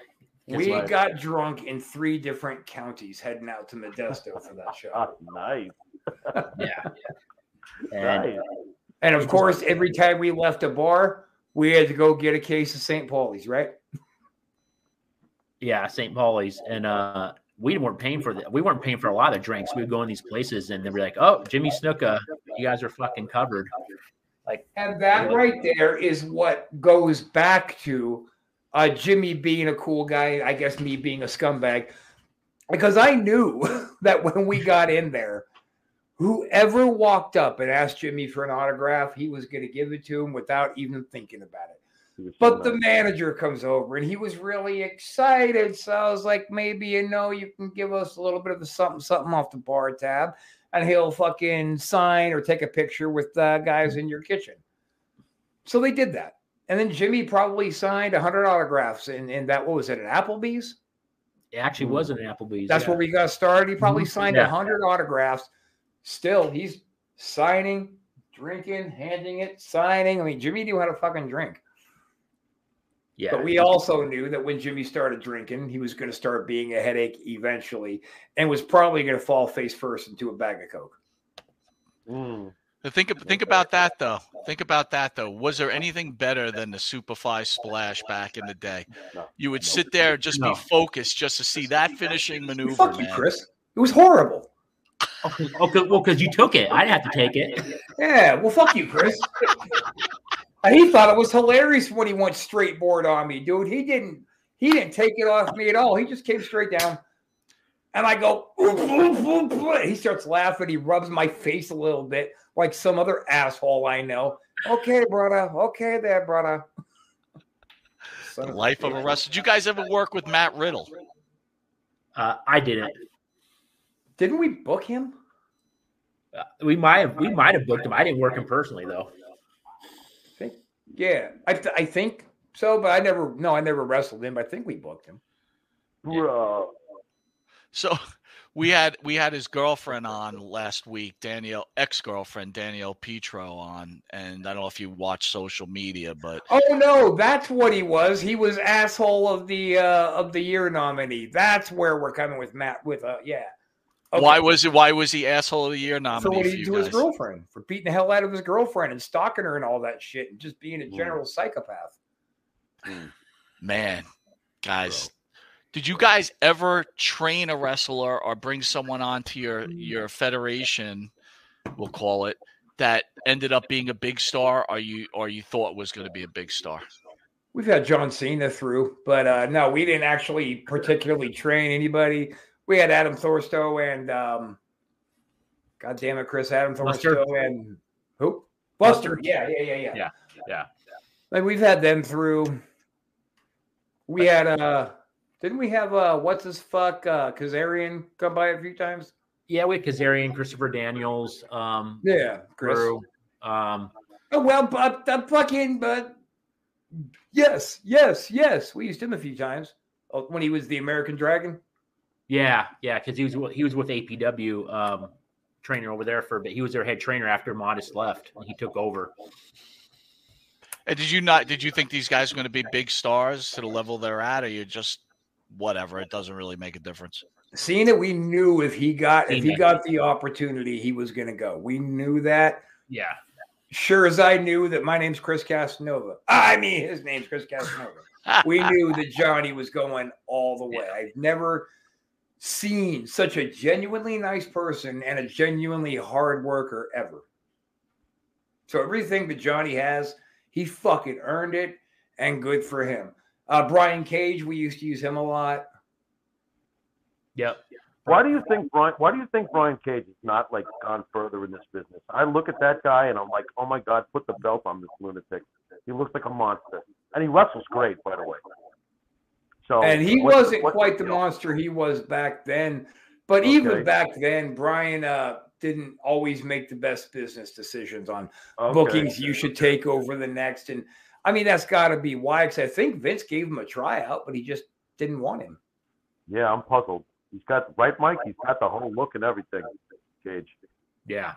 We right. got drunk in three different counties heading out to Modesto for that show. Nice, Yeah, and nice. And of course, every time we left a bar, we had to go get a case of St. Pauli's, right? yeah, St. Pauli's, and uh, we weren't paying for the, we weren't paying for a lot of drinks. We'd go in these places, and they'd be like, "Oh, Jimmy Snuka, you guys are fucking covered." Like, and that right there is what goes back to uh, Jimmy being a cool guy. I guess me being a scumbag, because I knew that when we got in there, whoever walked up and asked Jimmy for an autograph, he was going to give it to him without even thinking about it. He was so But the manager comes over and he was really excited. So I was like, maybe you know, you can give us a little bit of the something, something off the bar tab, and he'll fucking sign or take a picture with uh, guys in your kitchen. So they did that. And then Jimmy probably signed 100 autographs in, in that, what was it, at Applebee's? It actually was an Applebee's. That's yeah. where we got started. He probably Mhm. signed a Yeah. hundred autographs. Still, he's signing, drinking, handing it, signing. I mean, Jimmy knew how to fucking drink. Yeah. But we also knew that when Jimmy started drinking, he was going to start being a headache eventually, and was probably going to fall face first into a bag of coke. Mm. Think think about that though. Think about that though. Was there anything better than the Superfly splash back in the day? No. You would sit there and just No. be focused just to see that finishing maneuver. Fuck you, man. Chris. It was horrible. Oh, 'cause- oh, 'cause- well, because you took it, I'd have to take it. Yeah, well, fuck you, Chris. And he thought it was hilarious when he went straight board on me, dude. He didn't. He didn't take it off me at all. He just came straight down, and I go. "Oof, oof, oof, oof." He starts laughing. He rubs my face a little bit, like some other asshole I know. Okay, brother. Okay, there, brother. Son of a Life of a bitch. wrestler. Did you guys ever work with Matt Riddle? Uh, I didn't. Didn't we book him? Uh, we might have we might have booked him. I didn't work him personally though. Think, yeah, I, th- I think so, but I never. No, I never wrestled him. But I think we booked him. Bruh. So we had we had his girlfriend on last week, Danielle ex girlfriend Danielle Petro on, and I don't know if you watch social media, but Oh no, that's what he was. He was asshole of the uh of the year nominee. That's where we're coming with Matt. With uh, yeah. Okay. why was it? Why was he asshole of the year for nominee what for he did you his girlfriend for beating the hell out of his girlfriend and stalking her and all that shit and just being a general psychopath. Man, guys, did you guys ever train a wrestler or bring someone onto your your federation, we'll call it, that ended up being a big star, or you or you thought was going to be a big star? We've had John Cena through, but uh no, we didn't actually particularly train anybody. We had Adam Thornstowe and um God damn it, Chris Adam Buster. Thornstowe and who? Buster. Yeah, yeah, yeah, yeah. Yeah, yeah. Like we've had them through. We had uh didn't we have uh what's his fuck uh Kazarian come by a few times? Yeah, we had Kazarian, Christopher Daniels, um, Yeah, Chris. Drew, um, Oh well, but the fucking but yes, yes, yes. We used him a few times uh, when he was the American Dragon. Yeah, yeah, because he was with- he was with APW um, trainer over there for but. He was their head trainer after Modest left, and he took over. And did you not? Did you think these guys are going to be big stars to the level they're at, or you just whatever? It doesn't really make a difference. Seeing it, we knew if he got if he got the opportunity, he was going to go. We knew that. Yeah, Sure as I knew that my name's Chris Casanova. I mean, his name's Chris Casanova. we knew that Johnny was going all the way. I've never seen such a genuinely nice person and a genuinely hard worker ever. So everything that Johnny has, he fucking earned it, and good for him. Uh, Brian Cage, we used to use him a lot. yep. Why do you think Brian? Why do you think Brian Cage has not like gone further in this business? I look at that guy and I'm like, oh my god, put the belt on this lunatic. He looks like a monster, and he wrestles great, by the way. So, and he what's- wasn't what's quite the monster he was back then. But even back then, Brian uh, didn't always make the best business decisions on Okay. bookings you should take over the next. And I mean, that's got to be why. Because I think Vince gave him a tryout, but he just didn't want him. Yeah, I'm puzzled. He's got right, Mike. He's got the whole look and everything. Cage. Yeah.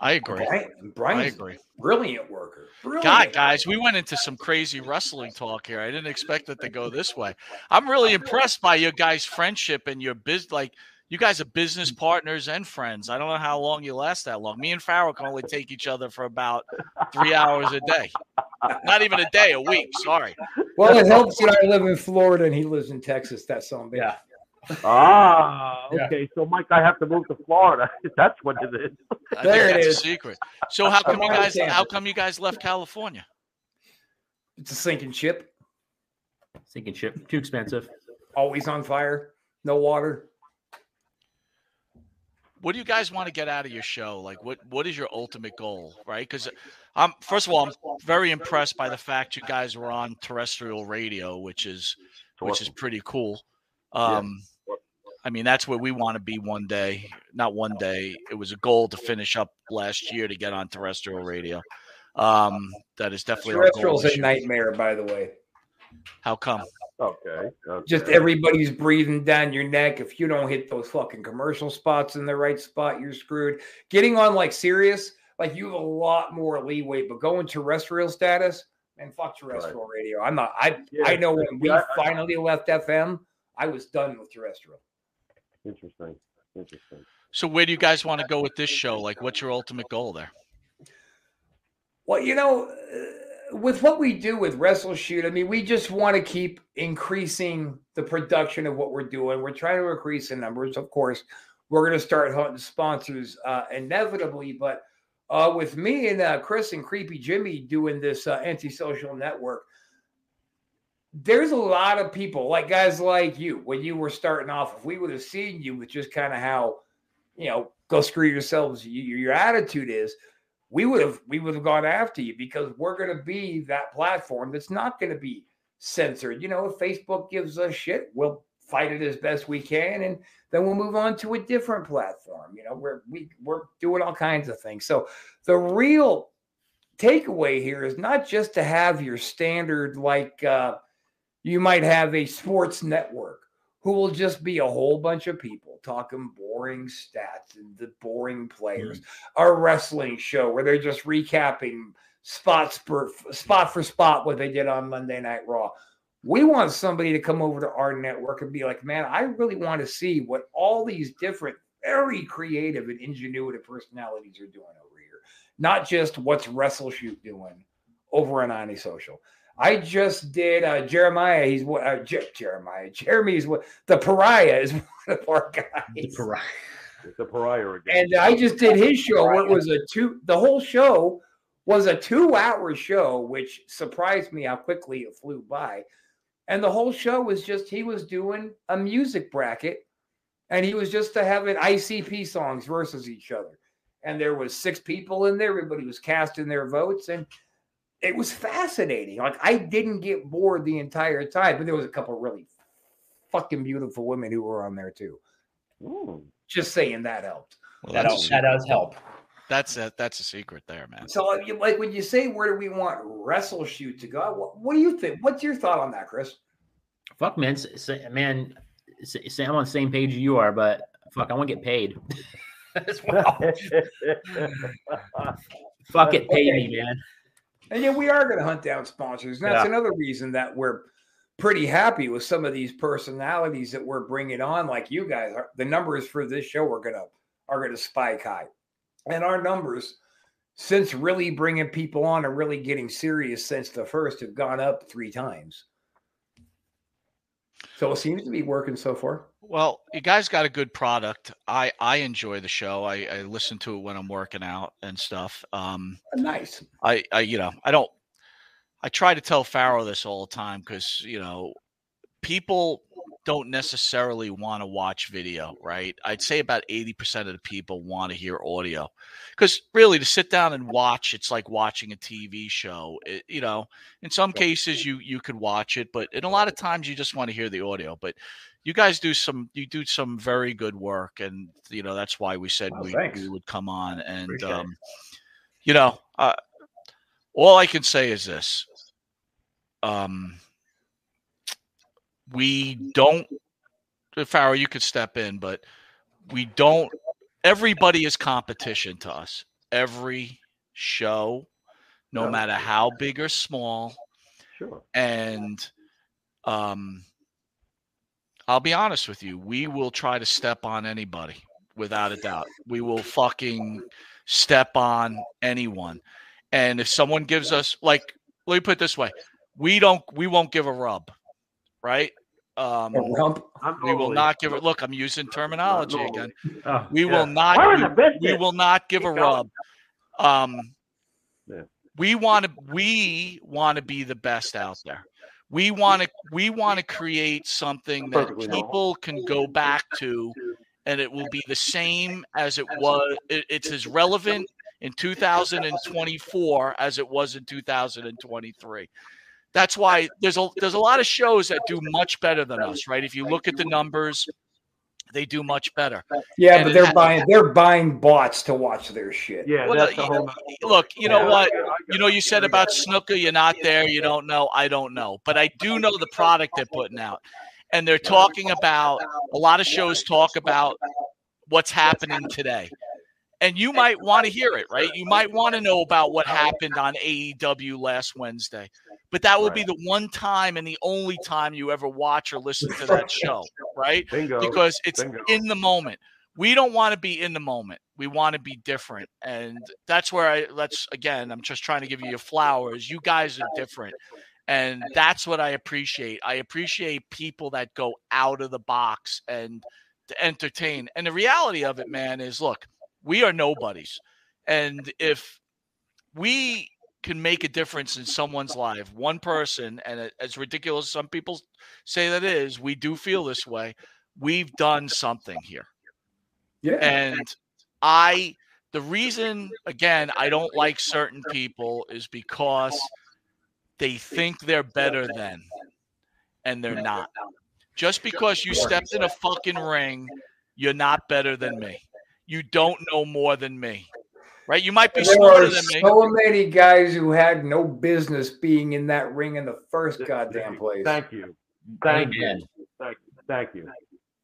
I agree. Brian, I agree. brilliant worker. Brilliant. God, guys, we went into some crazy wrestling talk here. I didn't expect it to go this way. I'm really impressed by your guys' friendship and your biz. Like, you guys are business mm-hmm. partners and friends. I don't know how long you last that long. Me and Pharaoh can only take each other for about three hours a day. Not even a day, a week. Sorry. Well, it helps that I live in Florida and he lives in Texas. That's something. Yeah. Ah, Yeah. okay. So, Mike, I have to move to Florida. That's what it is. I There think it that's is. a secret. So how come you guys? How come you guys left California? It's a sinking ship, Sinking ship. Too expensive. always on fire, no water. what do you guys want to get out of your show? Like, what what is your ultimate goal, right? Because I'm first of all, I'm very impressed by the fact you guys were on terrestrial radio, which is which is pretty cool. Um, I mean, that's where we want to be one day. Not one day. It was a goal to finish up last year to get on terrestrial radio. Um, that is definitely Terrestrial's this a year. nightmare, by the way. How come? Okay. okay. Just everybody's breathing down your neck. If you don't hit those fucking commercial spots in the right spot, you're screwed. Getting on like Sirius, like you have a lot more leeway, but going terrestrial status, and fuck terrestrial radio. I'm not. I Yeah, I know when we I- finally left FM, I was done with terrestrial. Interesting. Interesting. So where do you guys want to go with this show? Like, what's your ultimate goal there? Well, you know, uh, with what we do with Wrestle Shoot, I mean, we just want to keep increasing the production of what we're doing. We're trying to increase the numbers. Of course, we're going to start hunting sponsors uh, inevitably, but uh, with me and uh, Chris and Creepy Jimmy doing this uh, antisocial network, there's a lot of people, like guys like you, when you were starting off. If we would have seen you with just kind of how, you know, go screw yourselves, you, your attitude is, we would have we would have gone after you because we're going to be that platform that's not going to be censored. You know, if Facebook gives us shit, we'll fight it as best we can, and then we'll move on to a different platform. You know, we're we we're doing all kinds of things. So the real takeaway here is not just to have your standard like uh, you might have a sports network who will just be a whole bunch of people talking boring stats and the boring players. Mm. A wrestling show where they're just recapping spots for spot for spot what they did on Monday Night Raw. We want somebody to come over to our network and be like, man, I really want to see what all these different, very creative and ingenuitive personalities are doing over here. Not just what's Wrestle Shoot doing over on Antisocial. I just did uh, Jeremiah. He's what uh, Je- Jeremiah. Jeremy's what the pariah is one of our guys. The pariah. The pariah again. And I just did his show where it was a two, the whole show was a two hour show, which surprised me how quickly it flew by. And the whole show was just, he was doing a music bracket and he was just to having ICP songs versus each other. And there was six people in there. Everybody was casting their votes and it was fascinating. Like I didn't get bored the entire time, but there was a couple really fucking beautiful women who were on there too. Ooh. Just saying that helped. Well, That, that's, does, that does help. that's a that's a secret there, man. So, uh, you- like when you say where do we want Wrestle Shoot to go? What, what do you think? What's your thought on that, Chris? Fuck, man. S- s- man, I'm on the same page you are, but fuck, I want to get paid. As well. fuck it, pay me, man. And yeah, we are going to hunt down sponsors. And that's Yeah. another reason that we're pretty happy with some of these personalities that we're bringing on. Like you guys, are, the numbers for this show are gonna are gonna spike high, and our numbers since really bringing people on and really getting serious since the first have gone up three times. So it seems to be working so far. Well, you guys got a good product. I I enjoy the show. I, I listen to it when I'm working out and stuff. Um, Nice. I, I you know I don't I try to tell Pharaoh this all the time because you know people don't necessarily want to watch video, right? I'd say about 80% of the people want to hear audio. Because really to sit down and watch, it's like watching a TV show. It, you know, in some cases you you could watch it, but in a lot of times you just want to hear the audio. But you guys do some you do some very good work and you know that's why we said Oh, we, we would come on and um you know, uh, all I can say is this. Um, we don't, Pharaoh, you could step in, but we don't, everybody is competition to us. Every show, no matter how big or small. Sure. And um, I'll be honest with you, we will try to step on anybody without a doubt. We will fucking step on anyone. And if someone gives us like let me put it this way, we don't we won't give a rub, right? Um A rump. We will not give it look, I'm using terminology again. We will not We're we, the business. we will not give a rub. Um we want to we want to be the best out there. We want to we want to create something that people can go back to and it will be the same as it was it's as relevant in 2024 as it was in 2023. That's why there's a there's a lot of shows that do much better than us, right? If you look at the numbers, They do much better. Yeah, And but they're buying they're buying bots to watch their shit. Yeah, Well, that's the whole. Look, you know Yeah, what? get it, I get You know, you said about Snuka, you're not there, you don't know. I don't know, but I do know the product they're putting out, and they're talking about a lot of shows talk about what's happening today. And you might want to hear it, right? Oh, you might want to know about what happened on AEW last Wednesday. But that will be the one time and the only time you ever watch or listen to that show, right? Bingo. because it's Bingo. in the moment. We don't want to be in the moment. We want to be different. And that's where I let's again, I'm just trying to give you your flowers. You guys are different. And that's what I appreciate. I appreciate people that go out of the box and to entertain. And the reality of it, man, is look, we are nobodies. And if we can make a difference in someone's life, one person, and as ridiculous as some people say that is, we do feel this way. We've done something here. Yeah. And I, the reason, again, I don't like certain people is because they think they're better than, and they're not. Just because you stepped in a fucking ring, you're not better than me. You don't know more than me. Right? You might be there smarter are than me. so many guys who had no business being in that ring in the first goddamn place. Thank you. Thank you. Thank you. Thank you.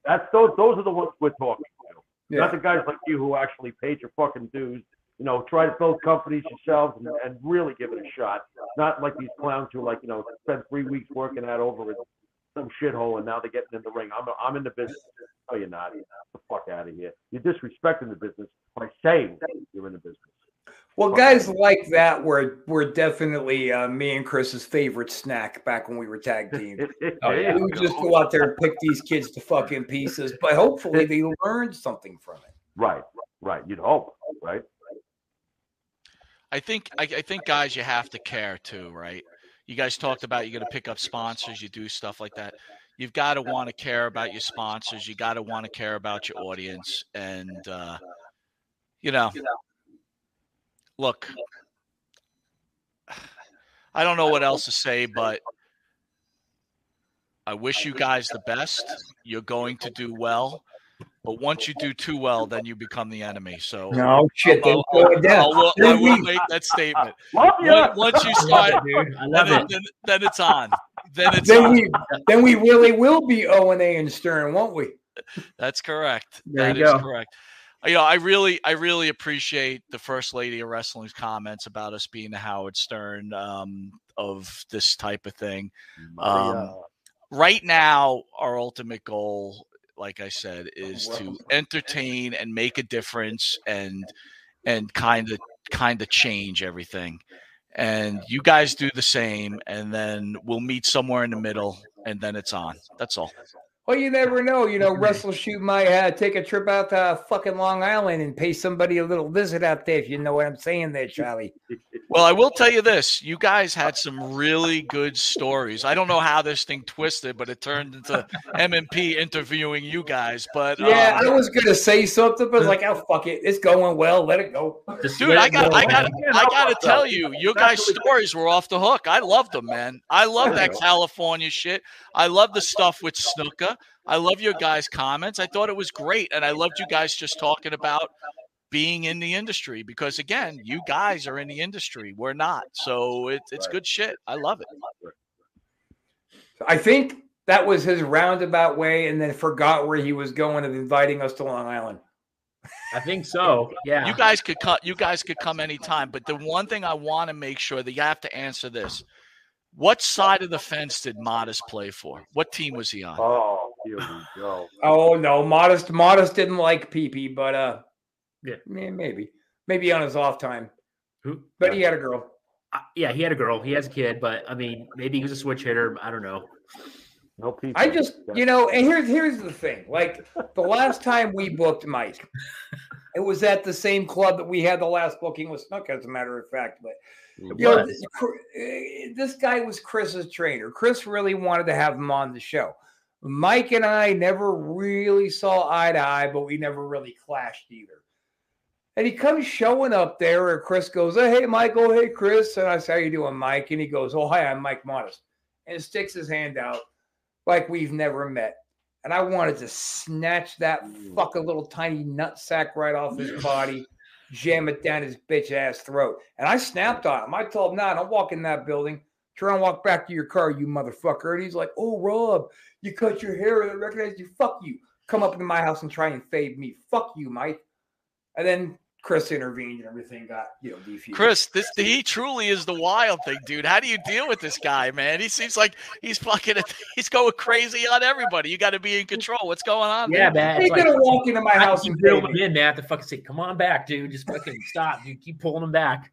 That's those. Those are the ones we're talking to. Yeah. Not the guys like you who actually paid your fucking dues. You know, try to build companies yourselves and, and really give it a shot. Not like these clowns who like you know spend three weeks working that over in some shithole and now they're getting in the ring. I'm I'm in the business. No, you're not. Get the fuck out of here. You're disrespecting the business by saying you're in the business. Well, guys like that were were definitely uh, me and Chris's favorite snack back when we were tag team. Oh, yeah. We would just go out there and pick these kids to fucking pieces, but hopefully they learned something from it. Right, right. You'd hope, right? I think I, I think guys you have to care too, right? You guys talked about you're going to pick up sponsors, you do stuff like that. You've got to want to care about your sponsors. You got to want to care about your audience, and uh, you know, look, I don't know what else to say, but I wish you guys the best. You're going to do well, but once you do too well, then you become the enemy. So No shit, they I'll, were going down. I'll- I Then will we- make that statement. Love you. Once, once you start, Dude, I then, love it, it. then, then it's on. Then it's Then on. we then we really will be O and A and Stern, won't we? That's correct. There That you is go. correct. You know, I really, I really appreciate the first lady of wrestling's comments about us being the Howard Stern um, of this type of thing. Um, right now, our ultimate goal, like I said, oh, is to entertain and make a difference and and kind of kind of change everything. And you guys do the same, and then we'll meet somewhere in the middle, and then it's on. That's all. Well, you never know. You know, Wrestle Shoot might uh, take a trip out to fucking Long Island and pay somebody a little visit out there. If you know what I'm saying, there, Charlie. Well, I will tell you this: you guys had some really good stories. I don't know how this thing twisted, but it turned into MMP interviewing you guys. But Yeah, um, I was gonna say something, but like, oh fuck it, it's going well. Let it go. Dude, I got, I got, I got to tell you, your guys' stories were off the hook. I loved them, man. I love that California shit. I love the stuff with Snuka. I love your guys' comments. I thought it was great, and I loved you guys just talking about being in the industry because again, you guys are in the industry. We're not, so it, it's Right. good shit. I love it. I think that was his roundabout way, and then forgot where he was going of inviting us to Long Island. I think so. Yeah. You guys could cut. You guys could come anytime. But the one thing I want to make sure that you have to answer this: What side of the fence did Modest play for? What team was he on? Oh, here we go. Oh no, modest, modest didn't like PP, but uh, Yeah. may- maybe, maybe on his off time, Who? but he had a girl. Uh, yeah, he had a girl. He has a kid, but I mean, maybe he was a switch hitter. I don't know. No people. I just, you know, and here's here's the thing. Like the last time we booked Mike, it was at the same club that we had the last booking with Snook, as a matter of fact. But It you know, this, eh, this guy was Chris's trainer. Chris really wanted to have him on the show. Mike and I never really saw eye to eye, but we never really clashed either. And he comes showing up there, and Chris goes, oh, "Hey, Michael. Hey, Chris." And I say, "How you doing, Mike?" And he goes, "Oh, hi, I'm Mike Modest," and sticks his hand out like we've never met. and I wanted to snatch that fucking little tiny nut sack right off his body, jam it down his bitch ass throat. And I snapped on him. I told him, nah, don't walk in that building. Try and walk back to your car, you motherfucker. And he's like, oh, Rob, you cut your hair and I recognize you. Fuck you. Come up into my house and try and fade me. Fuck you, Mike. And then Chris intervened and everything got, you know, defused. Chris, this he truly is the wild thing, dude. How do you deal with this guy, man? He seems like he's fucking he's going crazy on everybody. You got to be in control. What's going on? Yeah, man? man. He's gonna like, walk into my I house and reeling him in, man. I have to fucking say, come on back, dude. Just fucking stop. You keep pulling him back.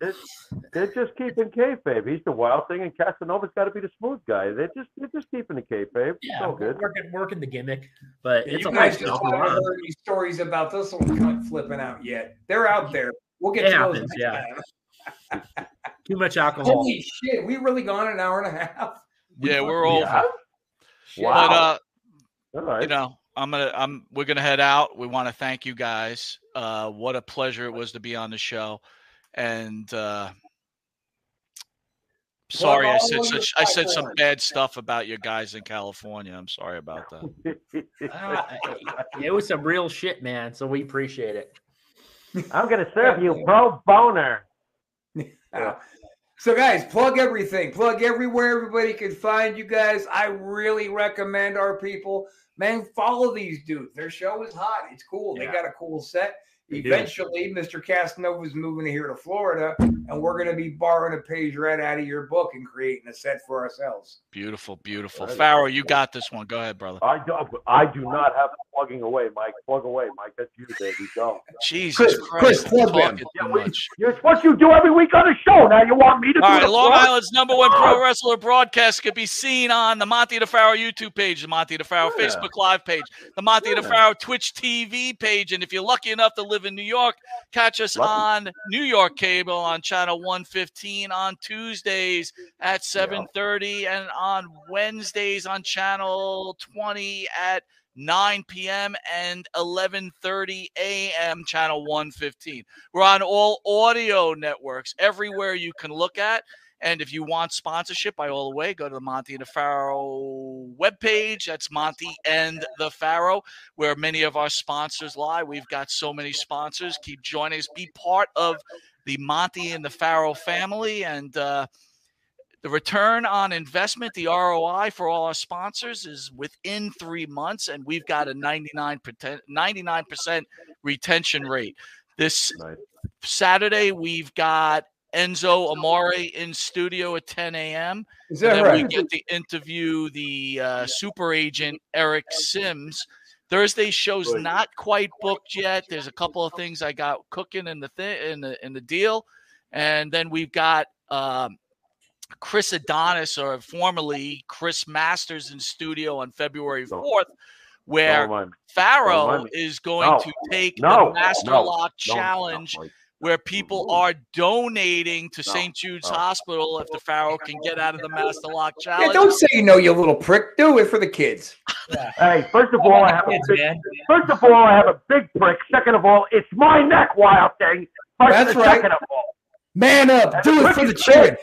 They're just keeping kayfabe. He's the wild thing, and Casanova's got to be the smooth guy. They're just they're just keeping the kayfabe. It's Yeah, all good. working, working the gimmick, but it's you a guys just haven't heard any stories about this one cunt flipping out yet. They're out there. We'll get It to happens, those next yeah. time. Too much alcohol. Holy shit, we really gone an hour and a half. Yeah, we're over. Yeah. Wow. But uh, All right. you know, I'm gonna I'm we're gonna head out. We want to thank you guys. Uh, what a pleasure it was to be on the show, and uh, sorry I said of such I said some bad stuff about you guys in California. I'm sorry about that. Ah, it was some real shit, man. So we appreciate it. I'm gonna serve you pro boner. Uh, So, guys, plug everything. Plug everywhere everybody can find you guys. I really recommend our people. Man, follow these dudes. Their show is hot. It's cool. They got a cool set. They do. Eventually, Mr. Castanova's moving here to Florida, and we're going to be borrowing a page right out of your book and creating a set for ourselves. Beautiful, beautiful. Right. Pharaoh, you got this one. Go ahead, brother. I do, I do not have plugging away, Mike. Plug away, Mike. That's you, baby. Go. Jesus Chris- Christ, Chris, you're plug them. talking Yeah, too. It's what you do every week on the show. Now you want me to do All right, the Long plug? Island's number one pro wrestler broadcast could be seen on the Monte the Pharaoh YouTube page, the Monte the Pharaoh Yeah. Facebook Live page, the Monte Yeah. DeFaro Twitch TV page, and if you're lucky enough to live in New York, catch us on New York Cable on channel 115 on Tuesdays at 7:30, and on Wednesdays on channel 20 at 9 p.m. and 11:30 a.m. channel 115. We're on all audio networks everywhere you can look at. And if you want sponsorship by all the way, go to the Monte and the Pharaoh webpage. That's Monte and the Pharaoh, where many of our sponsors lie. We've got so many sponsors. Keep joining us. Be part of the Monte and the Pharaoh family. And uh, the return on investment, the ROI for all our sponsors is within three months. And we've got a 99%, 99% retention rate. This Saturday, we've got Enzo Amore in studio at 10 a.m. Is And then right? we get to interview the uh, super agent Eric Sims. Thursday show's not quite booked yet. There's a couple of things I got cooking in the thing in the in the deal, and then we've got um, Chris Adonis, or formerly Chris Masters, in studio on February 4th, where Don't mind me. Pharaoh is going to take No. the Master No. Lock No, Challenge. Where people are donating to St. Jude's no. Hospital if the Pharaoh can get out of the Master Lock Challenge. Yeah, don't say you know, you little prick. Do it for the kids. Hey, first of all, I have a big, man. first of all, I have a big prick. Second of all, it's my neck, wild thing. First That's and right. Second of all, Man up. Do it for the children.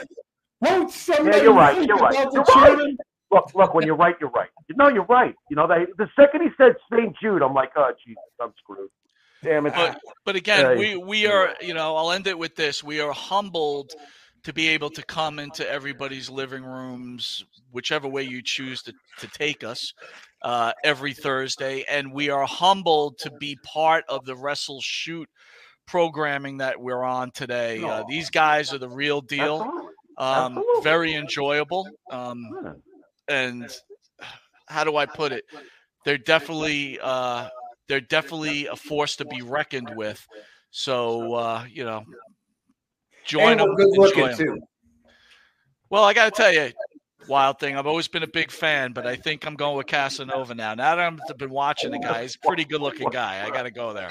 Won't somebody yeah, you're right. You're right. the You're right. children? Look, look. When you're right, you're right. You know, you're right. You know, they, the second he said St. Jude, I'm like, oh Jesus, I'm screwed. Damn it. But but again, we we are you know I'll end it with this: we are humbled to be able to come into everybody's living rooms, whichever way you choose to to take us, uh, every Thursday, and we are humbled to be part of the Wrestle Shoot programming that we're on today. Uh, these guys are the real deal. Um, very enjoyable. Um, and how do I put it? They're definitely uh, they're definitely a force to be reckoned with. So uh, you know, join them. we're good enjoy looking 'em. too. Well, I got to tell you, Wild Thing. I've always been a big fan, but I think I'm going with Casanova now. Now that I've been watching the guy, he's a pretty good looking guy. I got to go there.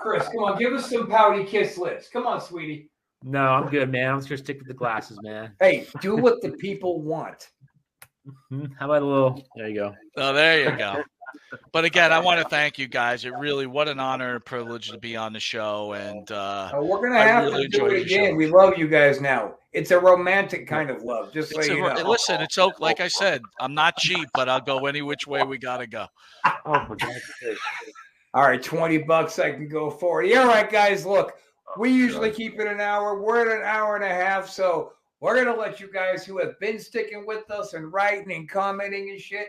Chris, come on, give us some pouty kiss lips. Come on, sweetie. No, I'm good, man. I'm just gonna stick with the glasses, man. Hey, do what the people want. How about a little? There you go. Oh, there you go. But again, I want to thank you guys. It really, what an honor and privilege to be on the show. And uh, Uh, we're gonna I have really to do it show. again. We love you guys now. It's a romantic kind of love, just so a- you know. listen, it's okay. Like I said, I'm not cheap, but I'll go any which way we gotta go. Oh, for God's sake. All right, 20 bucks I can go for it. Yeah, all right, guys. Look, we Oh, usually keep it an hour. We're at an hour and a half. So we're going to let you guys who have been sticking with us and writing and commenting and shit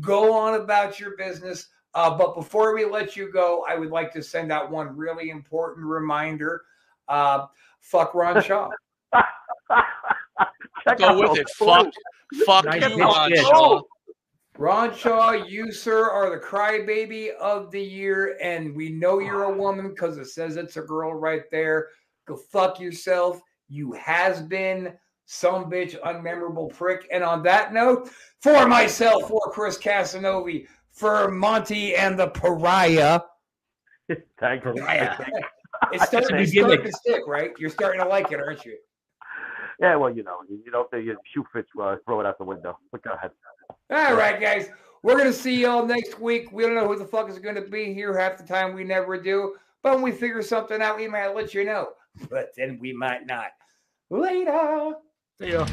go on about your business. Uh, but before we let you go, I would like to send out one really important reminder. Uh, fuck Ron Shaw. Go with it. Fuck, fuck Nice you, Ron bitch. Shaw. Ron Shaw, you, sir, are the crybaby of the year. And we know you're a woman because it says it's a girl right there. Go fuck yourself. You has been some bitch, unmemorable prick. And on that note, for myself, for Chris Casanovi, for Monte and the pariah, Thank you. Pariah. it's starting, a it's good starting to stick, right? You're starting to like it, aren't you? Yeah, well, you know, you you know, if the shoe fits, uh, throw it out the window. But go ahead. All right, guys. We're gonna see y'all next week. We don't know who the fuck is gonna be here. Half the time we never do. But when we figure something out, we might let you know. But then we might not. Later. See ya.